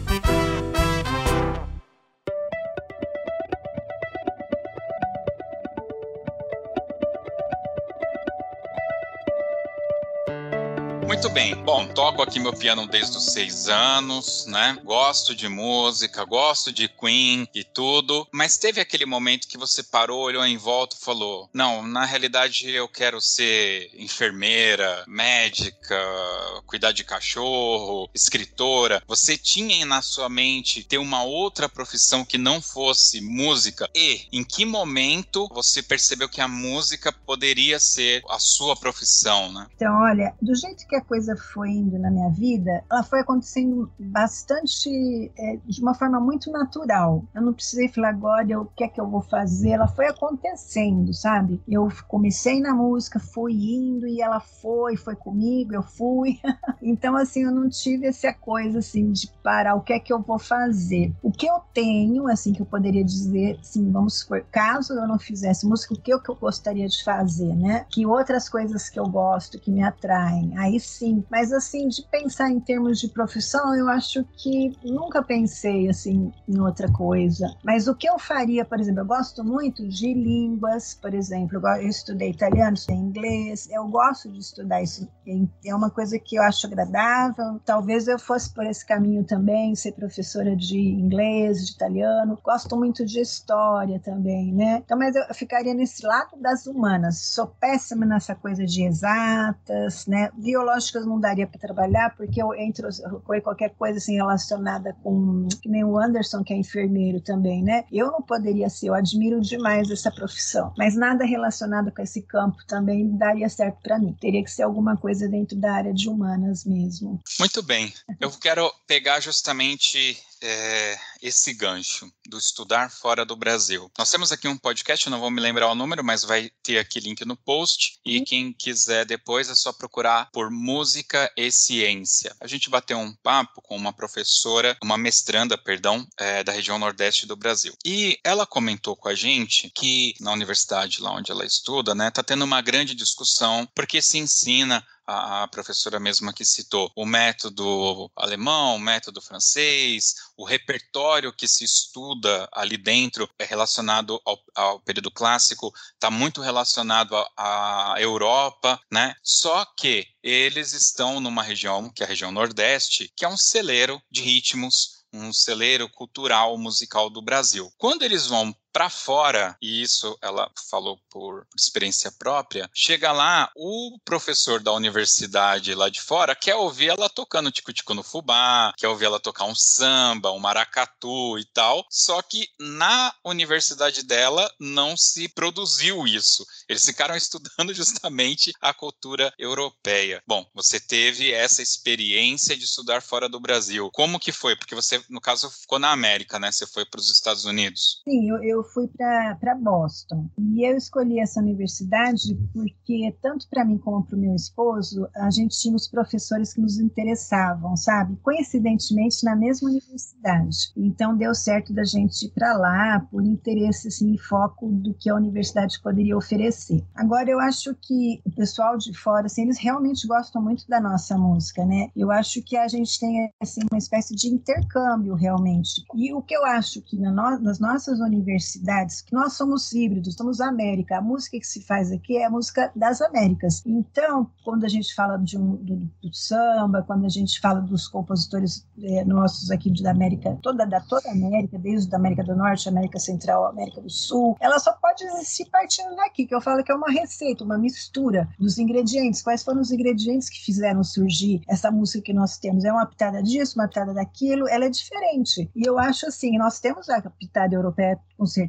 Muito bem. Bom, toco aqui meu piano desde os seis anos, né? Gosto de música, gosto de Queen e tudo. Mas teve aquele momento que você parou, olhou em volta e falou: Não, na realidade eu quero ser enfermeira, médica, cuidar de cachorro, escritora. Você tinha na sua mente ter uma outra profissão que não fosse música? E em que momento você percebeu que a música poderia ser a sua profissão, né? Então, olha, do jeito que a coisa foi indo na minha vida, ela foi acontecendo bastante, é, de uma forma muito natural. Eu não precisei falar agora o que é que eu vou fazer, ela foi acontecendo, sabe? Eu comecei na música, fui indo e ela foi, foi comigo, eu fui. então, assim, eu não tive essa coisa, assim, de parar, o que é que eu vou fazer. O que eu tenho, assim, que eu poderia dizer, sim, vamos supor, caso eu não fizesse música, o que eu, que eu gostaria de fazer, né? Que outras coisas que eu gosto, que me atraem, aí sim. Mas assim, de pensar em termos de profissão, eu acho que nunca pensei assim em outra coisa. Mas o que eu faria, por exemplo, eu gosto muito de línguas, por exemplo, eu estudei italiano, estudei inglês, eu gosto de estudar isso. É uma coisa que eu acho agradável. Talvez eu fosse por esse caminho também, ser professora de inglês, de italiano. Gosto muito de história também, né? Então, mas eu ficaria nesse lado das humanas. Sou péssima nessa coisa de exatas, né? Biológica biológicas não daria para trabalhar, porque eu entro qualquer coisa assim relacionada com que nem o Anderson, que é enfermeiro também, né? Eu não poderia ser, eu admiro demais essa profissão, mas nada relacionado com esse campo também daria certo para mim. Teria que ser alguma coisa dentro da área de humanas mesmo. Muito bem. Eu quero pegar justamente é, esse gancho do estudar fora do Brasil. Nós temos aqui um podcast, não vou me lembrar o número, mas vai ter aqui link no post. E uhum. quem quiser depois é só procurar por música e ciência. A gente bateu um papo com uma professora, uma mestranda, perdão, é, da região nordeste do Brasil. E ela comentou com a gente que na universidade lá onde ela estuda, né, tá tendo uma grande discussão porque se ensina a, professora mesma que citou, o método alemão, o método francês, o repertório que se estuda ali dentro é relacionado ao, ao período clássico, está muito relacionado à Europa, né? Só que eles estão numa região, que é a região Nordeste, que é um celeiro de ritmos um celeiro cultural musical do Brasil. Quando eles vão para fora, e isso ela falou por, experiência própria, chega lá, o professor da universidade lá de fora quer ouvir ela tocando tico-tico no fubá, quer ouvir ela tocar um samba, um maracatu e tal, só que na universidade dela não se produziu isso. Eles ficaram estudando justamente a cultura europeia. Bom, você teve essa experiência de estudar fora do Brasil. Como que foi? Porque você, no caso, ficou na América, né? Você foi para os Estados Unidos. Sim, eu, eu eu fui para Boston. E eu escolhi essa universidade porque, tanto para mim como para o meu esposo, a gente tinha os professores que nos interessavam, sabe? Coincidentemente, na mesma universidade. Então, deu certo da gente ir para lá por interesse assim, e foco do que a universidade poderia oferecer. Agora, eu acho que o pessoal de fora, assim, eles realmente gostam muito da nossa música, né? Eu acho que a gente tem assim, uma espécie de intercâmbio, realmente. E o que eu acho que na no, nas nossas universidades, cidades, que nós somos híbridos, somos América. A música que se faz aqui é a música das Américas. Então, quando a gente fala de um, do, do samba, quando a gente fala dos compositores é, nossos aqui da América, toda da toda a América, desde a América do Norte, América Central, América do Sul, ela só pode existir partindo daqui, que eu falo que é uma receita, uma mistura dos ingredientes. Quais foram os ingredientes que fizeram surgir essa música que nós temos? É uma pitada disso, uma pitada daquilo, ela é diferente. E eu acho assim, nós temos a pitada europeia com certeza,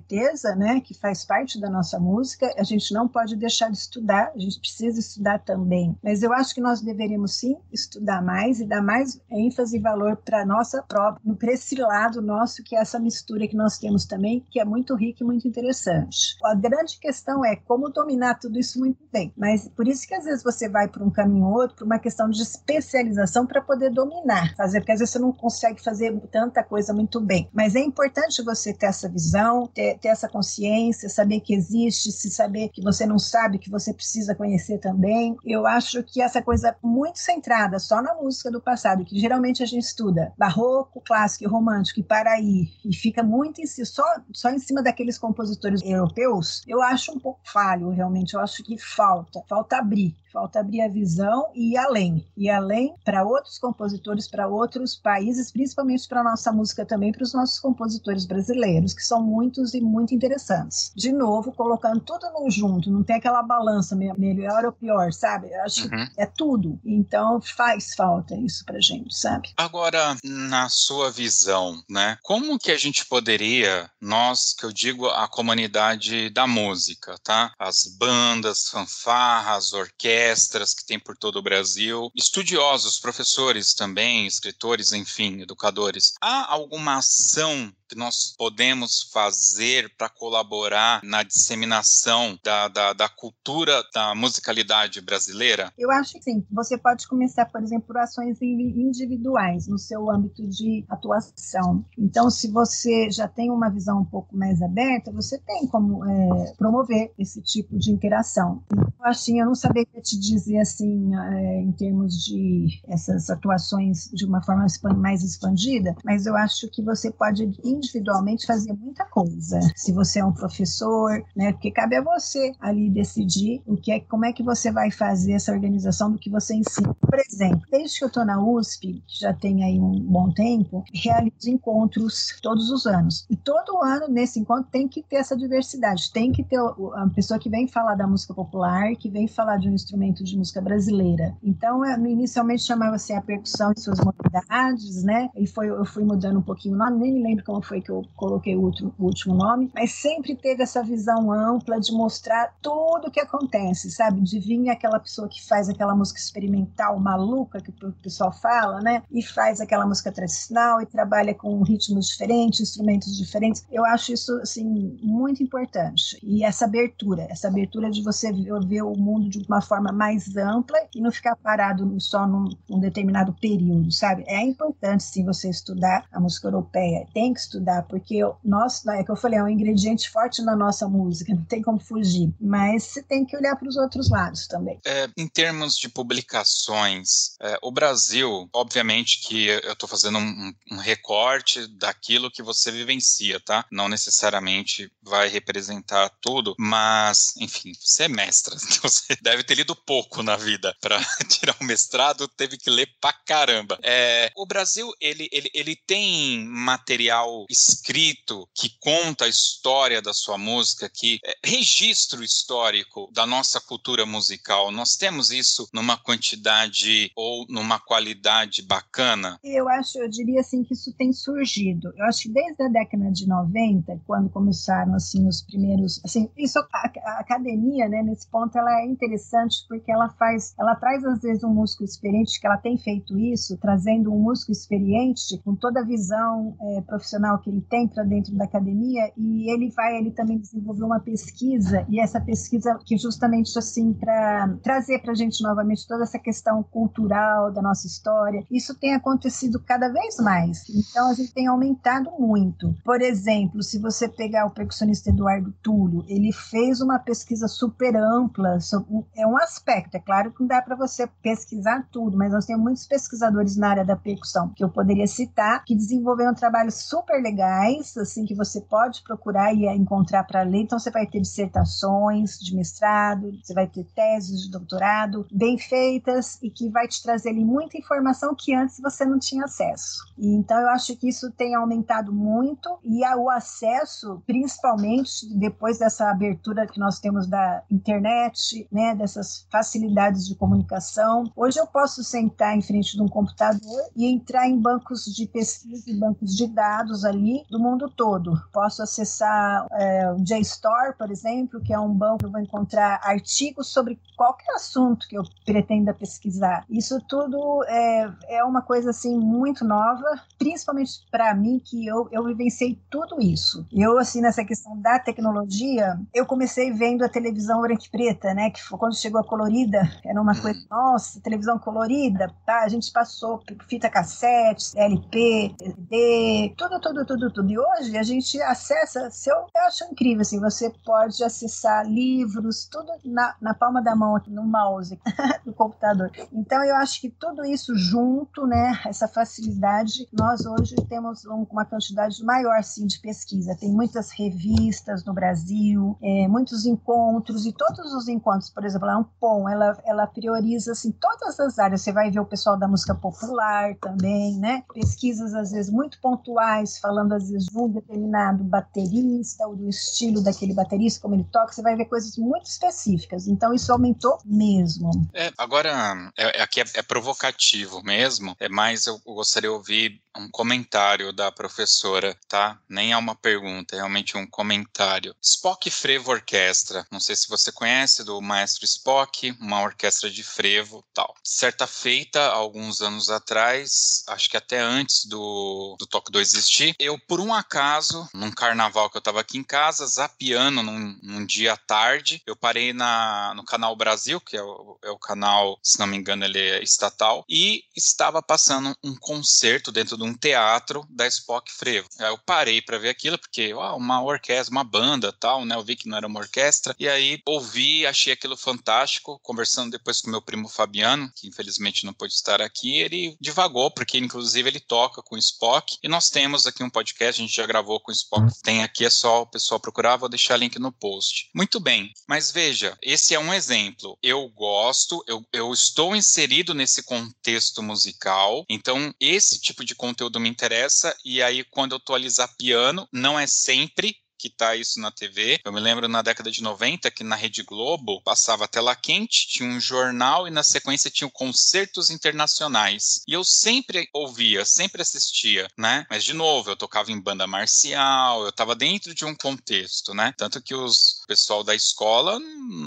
né, que faz parte da nossa música. A gente não pode deixar de estudar, a gente precisa estudar também. Mas eu acho que nós deveríamos sim estudar mais e dar mais ênfase e valor para nossa própria, para esse lado nosso que é essa mistura que nós temos também, que é muito rica e muito interessante. A grande questão é como dominar tudo isso muito bem. Mas por isso que às vezes você vai para um caminho ou outro, para uma questão de especialização para poder dominar, fazer, porque às vezes você não consegue fazer tanta coisa muito bem. Mas é importante você ter essa visão, ter, ter essa consciência, saber que existe, se saber que você não sabe, que você precisa conhecer também. Eu acho que essa coisa muito centrada só na música do passado, que geralmente a gente estuda barroco, clássico e romântico e para aí, e fica muito em si, só, só em cima daqueles compositores europeus, eu acho um pouco falho, realmente. Eu acho que falta, falta abrir falta abrir a visão e ir além. Ir além para outros compositores, para outros países, principalmente para nossa música também, para os nossos compositores brasileiros, que são muitos e muito interessantes. De novo, colocando tudo no junto, não tem aquela balança melhor ou pior, sabe? Acho uhum. que é tudo. Então faz falta isso para gente, sabe? Agora, na sua visão, né? Como que a gente poderia, nós, que eu digo a comunidade da música, tá? As bandas, fanfarras, orquestras, que tem por todo o Brasil, estudiosos, professores também, escritores, enfim, educadores. Há alguma ação que nós podemos fazer para colaborar na disseminação da, da, da, cultura da musicalidade brasileira? Eu acho que sim. Você pode começar, por exemplo, por ações individuais no seu âmbito de atuação. Então, se você já tem uma visão um pouco mais aberta, você tem como é, promover esse tipo de interação. Então, assim, eu não sabia te dizer assim, é, em termos de essas atuações de uma forma mais expandida, mas eu acho que você pode individualmente fazer muita coisa. Se você é um professor, né? Porque cabe a você ali decidir o que é, como é que você vai fazer essa organização do que você ensina. Por exemplo, desde que eu estou na USP, que já tem aí um bom tempo, realizo encontros todos os anos. E todo ano, nesse encontro, tem que ter essa diversidade. Tem que ter a pessoa que vem falar da música popular, que vem falar de um instrumento de música brasileira. Então, eu, inicialmente chamava-se a percussão e suas modalidades, né? E foi, eu fui mudando um pouquinho o nome, nem me lembro como foi que eu coloquei o último, o último nome, mas sempre teve essa visão ampla de mostrar tudo o que acontece, sabe? De vir aquela pessoa que faz aquela música experimental maluca, que o pessoal fala, né? E faz aquela música tradicional e trabalha com ritmos diferentes, instrumentos diferentes. Eu acho isso, assim, muito importante. E essa abertura, essa abertura de você ver o mundo de uma forma mais ampla e não ficar parado só num, num determinado período, sabe? É importante, sim, você estudar a música europeia. Tem que estudar, porque nós, é que eu falei, é um ingrediente forte na nossa música, não tem como fugir. Mas você tem que olhar para os outros lados também. É, em termos de publicações, é, o Brasil, obviamente que eu estou fazendo um, um, recorte daquilo que você vivencia, tá? Não necessariamente vai representar tudo, mas, enfim, você é mestra, então você deve ter lido pouco na vida para tirar o mestrado, teve que ler pra caramba. É, o Brasil, ele, ele, ele tem material escrito que conta a história da sua música, que é, registro histórico da nossa cultura musical. Nós temos isso numa quantidade ou numa qualidade bacana? Eu acho, eu diria assim que isso tem surgido. Eu acho que desde a década de 90, quando começaram assim os primeiros, assim, isso a, a academia, né, nesse ponto ela é interessante porque ela faz, ela traz às vezes um músico experiente que ela tem feito isso, trazendo um músico experiente com toda a visão é, profissional que ele tem para dentro da academia e ele vai ele também desenvolver uma pesquisa e essa pesquisa que justamente assim para trazer para a gente novamente toda essa questão cultural da nossa história. Isso tem acontecido cada vez mais. Então a gente tem aumentado muito. Por exemplo, se você pegar o percussionista Eduardo Túlio, ele fez uma pesquisa super ampla. Sobre, é um aspecto, é claro que não dá para você pesquisar tudo, mas nós temos muitos pesquisadores na área da percussão que eu poderia citar que desenvolveram trabalhos super legais, assim que você pode procurar e encontrar para ler. Então você vai ter dissertações de mestrado, você vai ter teses de doutorado bem feitas e que vai te trazer ali muita informação que antes você não tinha acesso. E, então eu acho que isso tem aumentado muito e o acesso, principalmente depois dessa abertura que nós temos da internet, né, dessas facilidades de comunicação. Hoje eu posso sentar em frente de um computador e entrar em bancos de pesquisa e bancos de dados ali do mundo todo. Posso acessar é, o JSTOR, por exemplo, que é um banco que eu vou encontrar artigos sobre qualquer assunto que eu pretenda pesquisar. Isso tudo é, é uma coisa assim muito nova, principalmente para mim que eu, eu vivenciei tudo isso. Eu assim nessa questão da tecnologia, eu comecei vendo a televisão branca e preta, né, que foi quando chegou a colorida, era uma coisa, uhum. nossa, televisão colorida, tá? A gente passou fita cassete, LP, DVD, tudo, tudo, tudo, tudo. E hoje a gente acessa, se eu, eu acho incrível assim, você pode acessar livros, tudo na, na palma da mão, no mouse do computador. Então eu acho que tudo isso junto, né, essa facilidade, nós hoje temos uma quantidade maior sim de pesquisa. Tem muitas revistas no Brasil, é, muitos encontros e todos os encontros, por exemplo, a Ampom, ela ela prioriza assim todas as áreas. Você vai ver o pessoal da música popular também, né? Pesquisas às vezes muito pontuais, falando às vezes de um determinado baterista ou do estilo daquele baterista, como ele toca. Você vai ver coisas muito específicas. Então isso aumentou mesmo. É, agora, é, é, aqui é, é, provocativo mesmo, é mais eu gostaria de ouvir um comentário da professora, tá? Nem é uma pergunta, é realmente um comentário. Spock Frevo Orquestra, não sei se você conhece do maestro Spock, uma orquestra de frevo, tal. Certa feita, alguns anos atrás, acho que até antes do, do Toque 2 existir, eu, por um acaso, num carnaval que eu tava aqui em casa, zapiando num, num dia à tarde, eu parei na, no canal Brasil, que é o, é o canal, se não me engano, ele é estatal, e estava passando um concerto dentro um teatro da Spock Frevo. Aí eu parei para ver aquilo, porque ó, uma orquestra, uma banda tal, né? Eu vi que não era uma orquestra, e aí ouvi, achei aquilo fantástico, conversando depois com meu primo Fabiano, que infelizmente não pôde estar aqui, ele divagou, porque inclusive ele toca com o Spock, e nós temos aqui um podcast, a gente já gravou com o Spock, tem aqui, é só o pessoal procurar, vou deixar link no post. Muito bem, mas veja, esse é um exemplo. Eu gosto, eu, eu estou inserido nesse contexto musical, então esse tipo de conteúdo me interessa, e aí quando eu tô ali zapiano, não é sempre que tá isso na TV. Eu me lembro na década de 90 que na Rede Globo passava tela quente, tinha um jornal e na sequência tinha concertos internacionais. E eu sempre ouvia, sempre assistia, né? Mas de novo, eu tocava em banda marcial, eu estava dentro de um contexto, né? Tanto que os pessoal da escola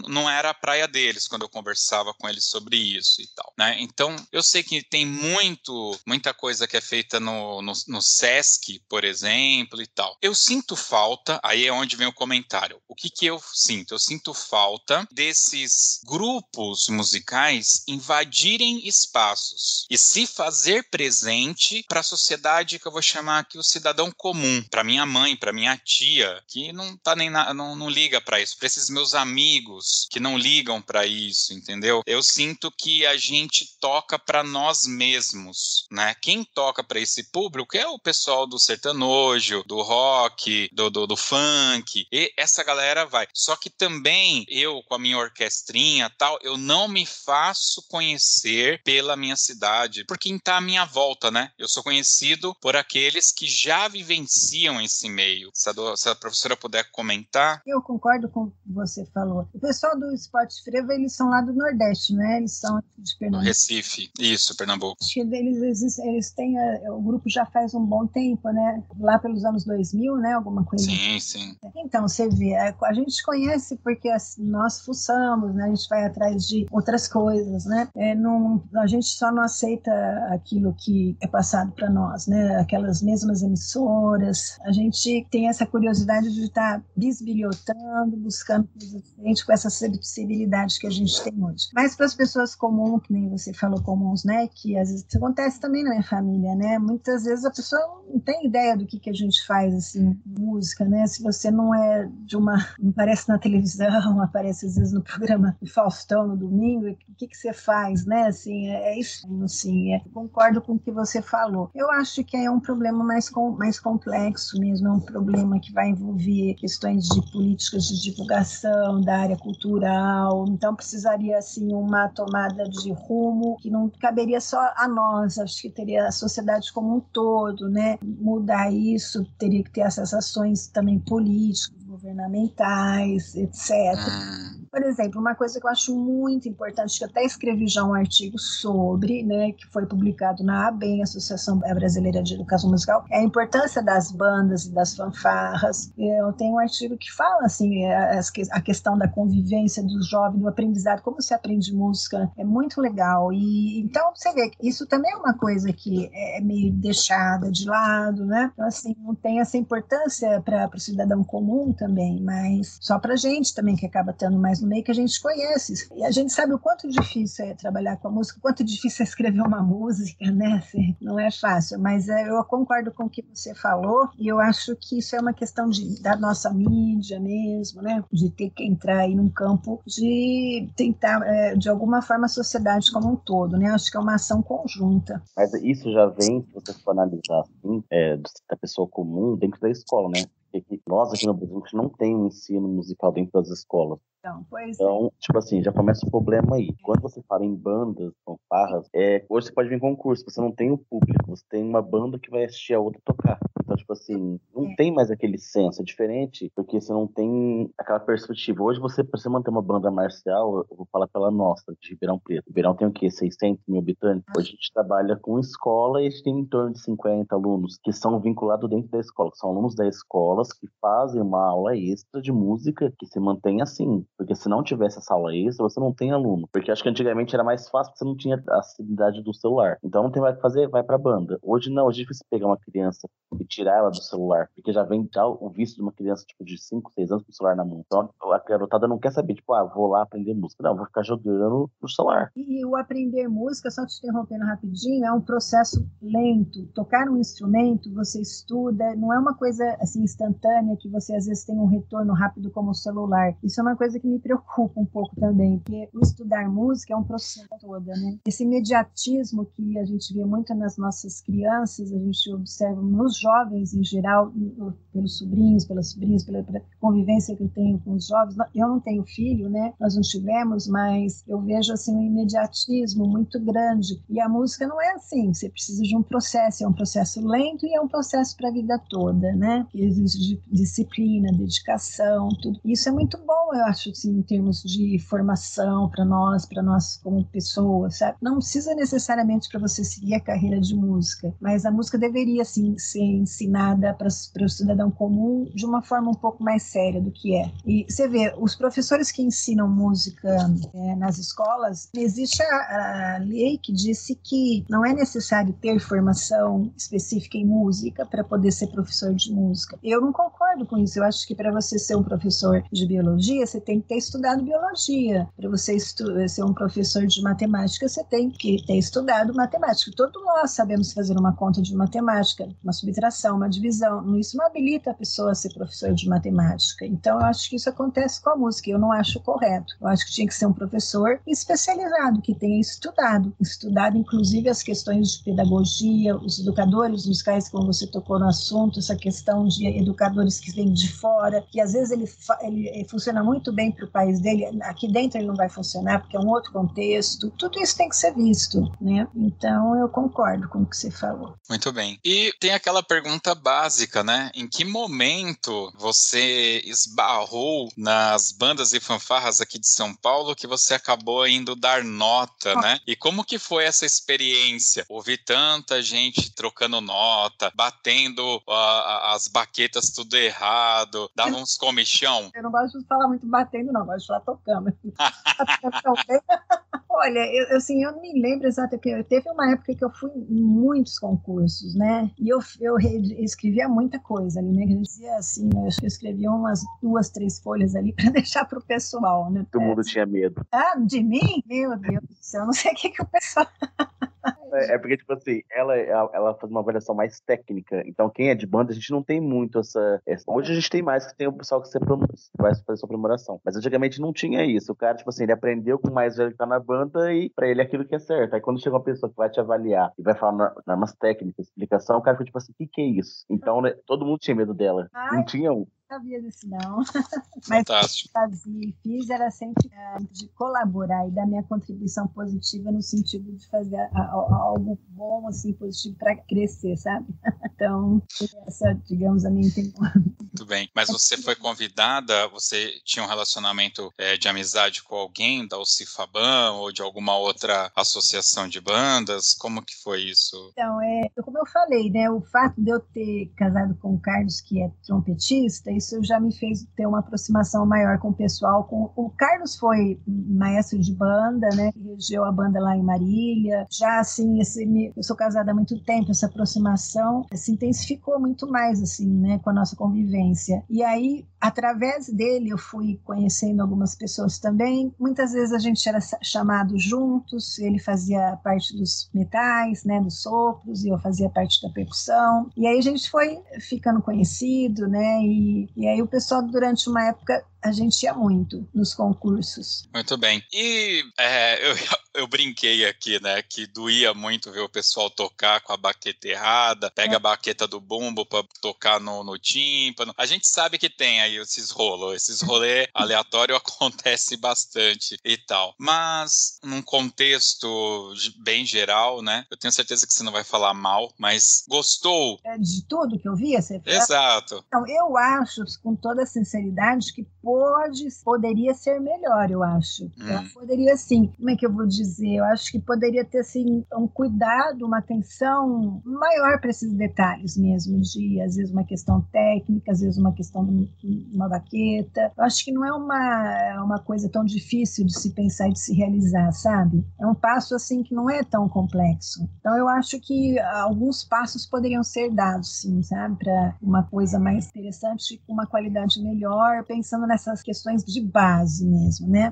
não era a praia deles quando eu conversava com eles sobre isso e tal, né? Então, eu sei que tem muito, muita coisa que é feita no, no, no SESC, por exemplo, e tal. Eu sinto falta, aí é onde vem o comentário. O que que eu sinto? Eu sinto falta desses grupos musicais invadirem espaços e se fazer presente para a sociedade que eu vou chamar aqui o cidadão comum, para minha mãe, para minha tia, que não tá nem na, não, não liga para isso, para esses meus amigos que não ligam para isso, entendeu? Eu sinto que a gente toca para nós mesmos, né? Quem toca para esse público é o pessoal do sertanojo, do rock, do, do, do funk, e essa galera vai. Só que também eu, com a minha orquestrinha tal, eu não me faço conhecer pela minha cidade, por quem tá à minha volta, né? Eu sou conhecido por aqueles que já vivenciam esse meio. Se a, do, se a professora puder comentar. Eu concordo com o que você falou. O pessoal do Esporte Frevo, eles são lá do Nordeste, né? Eles são de Pernambuco. No Recife, isso, Pernambuco. Acho que eles, eles têm, eh, o grupo já faz um bom tempo, né? Lá pelos anos 2000, né? Alguma coisa. Sim, sim. Então, você vê, é, a gente conhece porque nós fuçamos, né? A gente vai atrás de outras coisas, né? É, não, a gente só não aceita aquilo que é passado para nós, né? Aquelas mesmas emissoras. A gente tem essa curiosidade de estar tá bisbilhotando, buscando coisas diferentes com essa sensibilidade que a gente tem hoje. Mas para as pessoas comuns, que nem você falou, comuns, né? Que às vezes acontece também na minha família, né? Muitas vezes a pessoa não tem ideia do que, que a gente faz, assim, música, né? Se você não é de uma. aparece na televisão, aparece às vezes no programa Faustão no domingo, o que, que você faz, né? Assim, é, é isso, assim, é, concordo com o que você falou. Eu acho que é um problema mais, com, mais complexo mesmo, é um problema que vai envolver questões de políticas de divulgação da área cultural, então precisaria, assim, uma tomada de rumo que não caberia só a nós, acho que teria a sociedade como um todo, né? Mudar isso, teria que ter essas ações também políticas, governamentais, etc. Ah. Por exemplo, uma coisa que eu acho muito importante, que eu até escrevi já um artigo sobre, né, que foi publicado na ABEM, Associação Brasileira de Educação Musical, é a importância das bandas e das fanfarras. Eu tenho um artigo que fala, assim, é, a questão da convivência dos jovens, do aprendizado, como se aprende música, é muito legal. E então, você vê que isso também é uma coisa que é meio deixada de lado, né? Então, assim, não tem essa importância para o cidadão comum também, mas só para gente também que acaba tendo mais meio que a gente conhece. E a gente sabe o quanto difícil é trabalhar com a música, o quanto difícil é escrever uma música, né? Assim, não é fácil, mas é, eu concordo com o que você falou e eu acho que isso é uma questão de, da nossa mídia mesmo, né? De ter que entrar aí num campo de tentar, é, de alguma forma, a sociedade como um todo, né? Acho que é uma ação conjunta. Mas isso já vem, se você for analisar assim, é, da pessoa comum dentro da escola, né? Que nós aqui no Brasil a gente não tem um ensino musical dentro das escolas. Então, então, tipo assim, já começa o problema aí. Quando você fala em bandas, fanfarras, é, hoje você pode vir em concurso, você não tem o público, você tem uma banda que vai assistir a outra tocar. Então, tipo assim, não é. tem mais aquele senso, é diferente, porque você não tem aquela perspectiva. Hoje, você, pra você manter uma banda marcial, eu vou falar pela nossa, de Ribeirão Preto. Ribeirão tem o quê? 600 mil habitantes? Hoje a gente trabalha com escola e a gente tem em torno de 50 alunos que são vinculados dentro da escola, que são alunos da escolas que fazem uma aula extra de música que se mantém assim. Porque se não tivesse essa aula extra, você não tem aluno. Porque acho que antigamente era mais fácil porque você não tinha a acessibilidade do celular. Então não tem mais o que fazer, vai pra banda. Hoje não, hoje é difícil pegar uma criança e tirar ela do celular. Porque já vem já o vício de uma criança tipo de 5, 6 anos com o celular na mão. Então a garotada não quer saber, tipo, ah, vou lá aprender música. Não, vou ficar jogando no celular. E o aprender música, só te interrompendo rapidinho, é um processo lento. Tocar um instrumento, você estuda, não é uma coisa assim instantânea que você às vezes tem um retorno rápido como o celular. Isso é uma coisa que me preocupa um pouco também, porque o estudar música é um processo todo, né? Esse imediatismo que a gente vê muito nas nossas crianças, a gente observa nos jovens em geral, pelos sobrinhos, pelas sobrinhas, pela, convivência que eu tenho com os jovens. Eu não tenho filho, né? Nós não tivemos, mas eu vejo assim um imediatismo muito grande. E a música não é assim. Você precisa de um processo, é um processo lento e é um processo para a vida toda, né? Que exige disciplina, dedicação, tudo. Isso é muito bom, eu acho, assim, em termos de formação para nós, para nós como pessoas, sabe? Não precisa necessariamente para você seguir a carreira de música, mas a música deveria, assim, ser ensinada para o cidadão comum de uma forma um pouco mais séria do que é. E você vê, os professores que ensinam música é, nas escolas, existe a, a lei que disse que não é necessário ter formação específica em música para poder ser professor de música. Eu não concordo com isso. Eu acho que para você ser um professor de biologia, você tem que ter estudado biologia. Para você ser um professor de matemática, você tem que ter estudado matemática. Todos nós sabemos fazer uma conta de matemática, uma subtração, uma divisão. Isso não habilita a pessoa a ser professor de matemática. Então, eu acho que isso acontece com a música. Eu não acho correto. Eu acho que tinha que ser um professor especializado, que tenha estudado, estudado inclusive as questões de pedagogia, os educadores musicais, como você tocou no assunto, essa questão de educadores que vêm de fora, que às vezes ele, ele funciona muito bem para o país dele, aqui dentro ele não vai funcionar porque é um outro contexto. Tudo isso tem que ser visto, né? Então eu concordo com o que você falou. Muito bem. E tem aquela pergunta básica, né? Em que momento você esbarrou nas bandas e fanfarras aqui de São Paulo que você acabou indo dar nota, né? E como que foi essa experiência? Ouvir tanta gente trocando nota, batendo uh, as baquetas tudo errado, dava uns comichão. Eu não gosto de falar muito batendo, não, gosto de falar tocando. Olha, eu, assim, eu não me lembro exatamente. Teve uma época que eu fui em muitos concursos, né? E eu, eu escrevia muita coisa ali, né? Eu dizia assim, eu acho que eu escrevia umas duas, três folhas ali para deixar para o pessoal, né? Todo mundo tinha medo. Ah, de mim? Meu Deus do céu, não sei o que, que o pessoal. É, é, porque, tipo assim, ela, ela faz uma avaliação mais técnica. Então, quem é de banda, a gente não tem muito essa. Hoje a gente tem mais que tem o pessoal que vai fazer sua aprimoração. Mas antigamente não tinha isso. O cara, tipo assim, ele aprendeu com mais velho que tá na banda e pra ele é aquilo que é certo. Aí quando chega uma pessoa que vai te avaliar e vai falar normas técnicas, explicação, o cara fica tipo assim, o que, que é isso? Então, né, todo mundo tinha medo dela. Ai. Não tinha um sabia disso, não. Mas Fantástico. fazia e fiz era sempre uh, de colaborar e dar minha contribuição positiva no sentido de fazer algo bom, assim, positivo para crescer, sabe? Então, essa, digamos, a minha intenção. Muito bem. Mas você foi convidada, você tinha um relacionamento é, de amizade com alguém da Ocifabam ou de alguma outra associação de bandas? Como que foi isso? Então, é, como eu falei, né, o fato de eu ter casado com o Carlos, que é trompetista, isso já me fez ter uma aproximação maior com o pessoal. Com, o Carlos foi maestro de banda, né? Regeu a banda lá em Marília. Já, assim, esse, eu sou casada há muito tempo, essa aproximação se intensificou muito mais, assim, né? Com a nossa convivência. E aí, através dele, eu fui conhecendo algumas pessoas também. Muitas vezes a gente era chamado juntos, ele fazia parte dos metais, né? Dos sopros, e eu fazia parte da percussão. E aí a gente foi ficando conhecido, né? E e, aí o pessoal, durante uma época, a gente ia muito nos concursos. Muito bem. E é, eu, eu brinquei aqui, né, que doía muito ver o pessoal tocar com a baqueta errada, pega é. a baqueta do bumbo para tocar no, no tímpano. A gente sabe que tem aí esses rolos, esses rolê aleatório acontece bastante e tal. Mas num contexto bem geral, né, eu tenho certeza que você não vai falar mal, mas gostou? É de tudo que eu via, você Exato. Então, eu acho, com toda sinceridade, que pode, poderia ser melhor, eu acho. Hum. Poderia sim. Como é que eu vou dizer? Eu acho que poderia ter assim um cuidado, uma atenção maior para esses detalhes mesmo, de às vezes uma questão técnica, às vezes uma questão de uma baqueta. Eu acho que não é uma, uma coisa tão difícil de se pensar e de se realizar, sabe? É um passo assim que não é tão complexo. Então eu acho que alguns passos poderiam ser dados, sim, sabe, para uma coisa mais interessante com uma qualidade melhor, pensando nessas questões de base mesmo, né?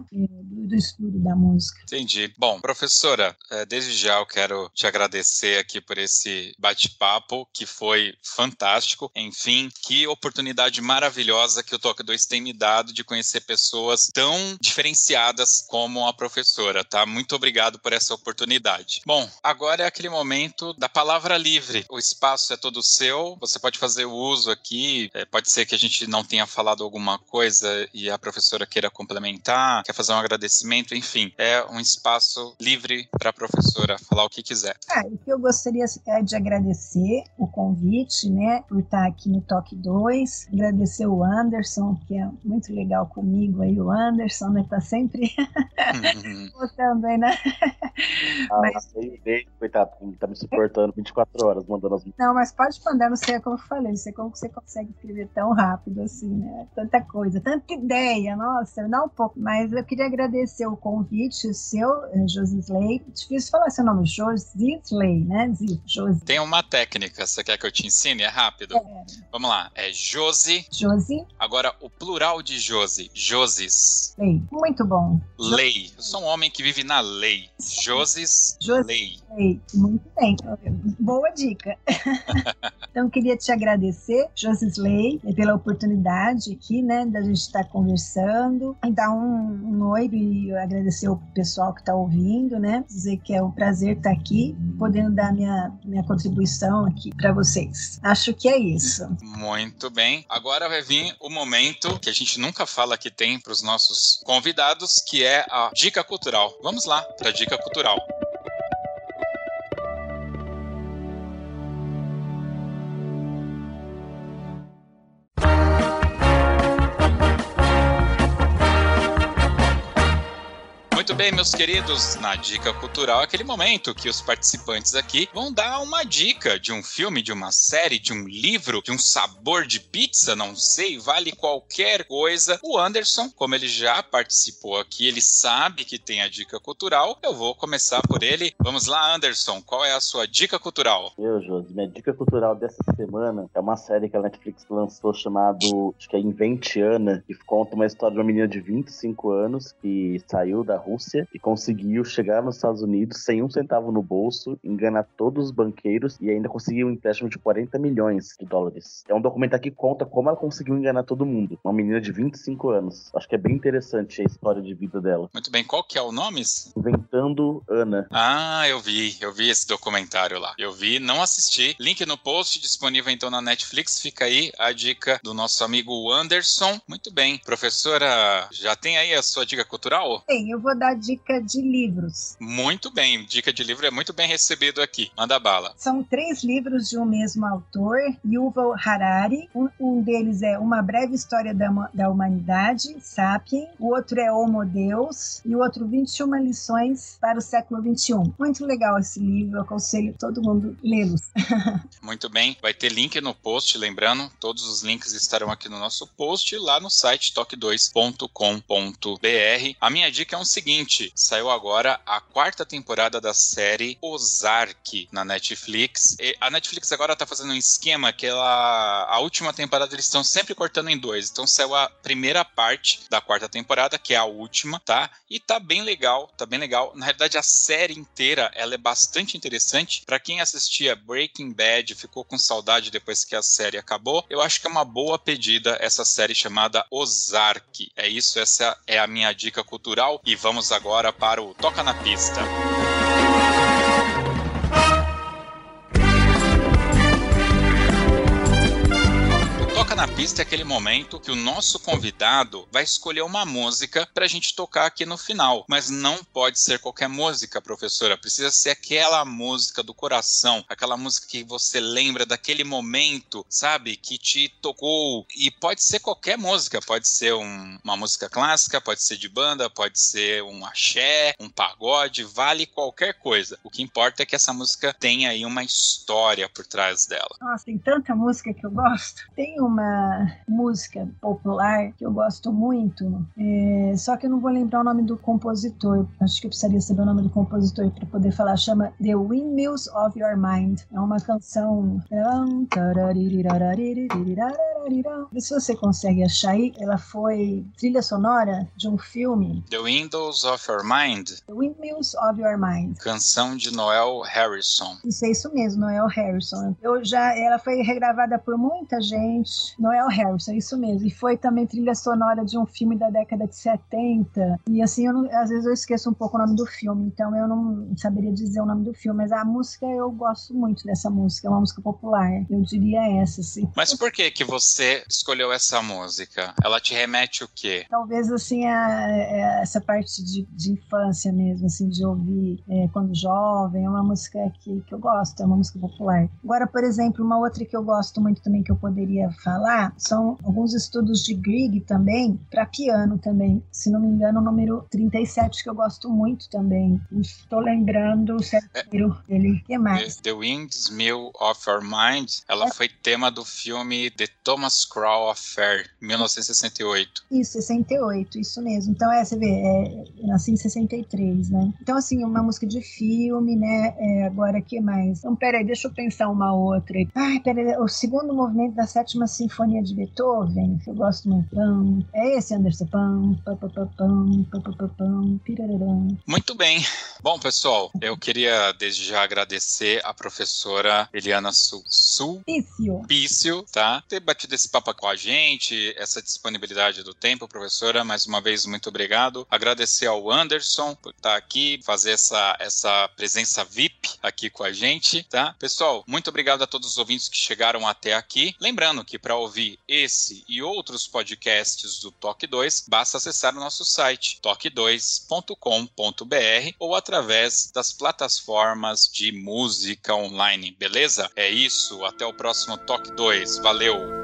do estudo da música. Entendi. Bom, professora, é, desde já eu quero te agradecer aqui por esse bate-papo que foi fantástico. Enfim, que oportunidade maravilhosa que o Toque 2 tem me dado de conhecer pessoas tão diferenciadas como a professora, tá? Muito obrigado por essa oportunidade. Bom, agora é aquele momento da palavra livre. O espaço é todo seu, você pode fazer o uso aqui, é, pode ser que a gente não tenha falado alguma coisa e a professora queira complementar, quer fazer um agradecimento, enfim, é um espaço livre para a professora falar o que quiser. Ah, o que eu gostaria é de agradecer o convite, né, por estar aqui no Toque 2, agradecer o Anderson, que é muito legal comigo aí, o Anderson, né, tá sempre uhum. também, né? Ah, mas... coitado, tá me suportando 24 horas mandando as Não, mas pode mandar, não sei como eu falei, não sei como você consegue escrever tão rápido assim, né? Tanta coisa, tanta ideia, nossa, não um pouco. Mas eu queria agradecer o convite o seu, eh, Josisley. Difícil falar seu nome, Josisley, né? Josi. Tem uma técnica, você quer que eu te ensine? É rápido. É. Vamos lá, é Josi. Josi. Agora, o plural de Josi, Josis. Lei. Muito bom. Lei. Eu sou um homem que vive na lei. Josis, Josi Lei. Lei. Muito bem. Boa dica. então, queria te agradecer, Josisley, pela oportunidade aqui, né, da gente estar conversando, e um, um oi e agradecer o pessoal que está ouvindo, né, dizer que é um prazer estar aqui, podendo dar minha, minha contribuição aqui para vocês. Acho que é isso. Muito bem. Agora vai vir o momento que a gente nunca fala que tem para os nossos convidados, que é a dica cultural. Vamos lá para a dica cultural. Bem, meus queridos, na Dica Cultural aquele momento que os participantes aqui vão dar uma dica de um filme, de uma série, de um livro, de um sabor de pizza, não sei, vale qualquer coisa. O Anderson, como ele já participou aqui, ele sabe que tem a Dica Cultural. Eu vou começar por ele. Vamos lá, Anderson, qual é a sua Dica Cultural? Eu, Josi, minha Dica Cultural dessa semana é uma série que a Netflix lançou chamado, acho que é Inventiana, que conta uma história de uma menina de 25 anos que saiu da rua Rússia e conseguiu chegar nos Estados Unidos sem um centavo no bolso, enganar todos os banqueiros e ainda conseguiu um empréstimo de 40 milhões de dólares. É um documentário que conta como ela conseguiu enganar todo mundo. Uma menina de 25 anos. Acho que é bem interessante a história de vida dela. Muito bem, qual que é o nome? Inventando Ana. Ah, eu vi, eu vi esse documentário lá. Eu vi, não assisti. Link no post, disponível então na Netflix. Fica aí a dica do nosso amigo Anderson. Muito bem. Professora, já tem aí a sua dica cultural? Tem, eu vou dar dica de livros. Muito bem, dica de livro é muito bem recebido aqui. Manda bala. São três livros de um mesmo autor, Yuval Harari. Um, um deles é Uma Breve História da, da Humanidade, Sapien. O outro é Homo Deus. E o outro, 21 Lições para o Século XXI. Muito legal esse livro, eu aconselho todo mundo lê-los. muito bem, vai ter link no post, lembrando, todos os links estarão aqui no nosso post lá no site toque2.com.br. A minha dica é um seguinte saiu agora a quarta temporada da série Ozark na Netflix. E a Netflix agora tá fazendo um esquema que ela, a última temporada eles estão sempre cortando em dois. Então saiu a primeira parte da quarta temporada, que é a última, tá? E tá bem legal, tá bem legal. Na realidade, a série inteira, ela é bastante interessante. Para quem assistia Breaking Bad, ficou com saudade depois que a série acabou, eu acho que é uma boa pedida essa série chamada Ozark. É isso, essa é a minha dica cultural e vamos agora para o Toca na Pista. Na pista é aquele momento que o nosso convidado vai escolher uma música para a gente tocar aqui no final. Mas não pode ser qualquer música, professora. Precisa ser aquela música do coração, aquela música que você lembra daquele momento, sabe? Que te tocou. E pode ser qualquer música. Pode ser um, uma música clássica, pode ser de banda, pode ser um axé, um pagode, vale qualquer coisa. O que importa é que essa música tenha aí uma história por trás dela. Nossa, tem tanta música que eu gosto. Tem uma uma música popular que eu gosto muito, é, só que eu não vou lembrar o nome do compositor. Acho que eu precisaria saber o nome do compositor para poder falar. Chama The Windmills of Your Mind. É uma canção. Se você consegue achar aí, ela foi trilha sonora de um filme. The Windows of Your Mind. The Windmills of Your Mind. Canção de Noel Harrison. Isso é isso mesmo, Noel Harrison. Eu já, ela foi regravada por muita gente. Noel Harrison, isso mesmo. E foi também trilha sonora de um filme da década de 70. E assim, não, às vezes eu esqueço um pouco o nome do filme, então eu não saberia dizer o nome do filme. Mas a música eu gosto muito dessa música, é uma música popular. Eu diria essa, sim. Mas por que que você escolheu essa música? Ela te remete o quê? Talvez assim a, a é, essa parte de, de, infância mesmo, assim, de ouvir é, quando jovem. É uma música que, que eu gosto, é uma música popular. Agora, por exemplo, uma outra que eu gosto muito também que eu poderia falar são alguns estudos de Grieg também para piano também. Se não me engano, o número 37 que eu gosto muito também. Estou lembrando o certo é, dele. O que mais? The Windmill of Our Mind, ela é. foi tema do filme The Thomas Crow Affair, 1968. Isso, 68, isso mesmo. Então, é, você vê, é, nasci em 63, né? Então, assim, uma música de filme, né? É, agora, que mais? Então, peraí, deixa eu pensar uma outra. Ai, peraí, o segundo movimento da sétima sinfonia de Beethoven, que eu gosto muito. É esse, Anderson. Pam, pam, pam, pam, pam, pam, pam, pam, Muito bem. Bom, pessoal, eu queria desde já agradecer a professora Eliana Sul, Sul Pício. Pício, tá? Ter batido esse papo com a gente, essa disponibilidade do tempo, professora. Mais uma vez, muito obrigado. Agradecer ao Anderson por estar aqui, fazer essa, essa presença VIP aqui com a gente, tá? Pessoal, muito obrigado a todos os ouvintes que chegaram até aqui. Lembrando que para ouvir esse e outros podcasts do Toque 2, basta acessar o nosso site toque2.com.br ou através das plataformas de música online, beleza? É isso, até o próximo Toque 2. Valeu!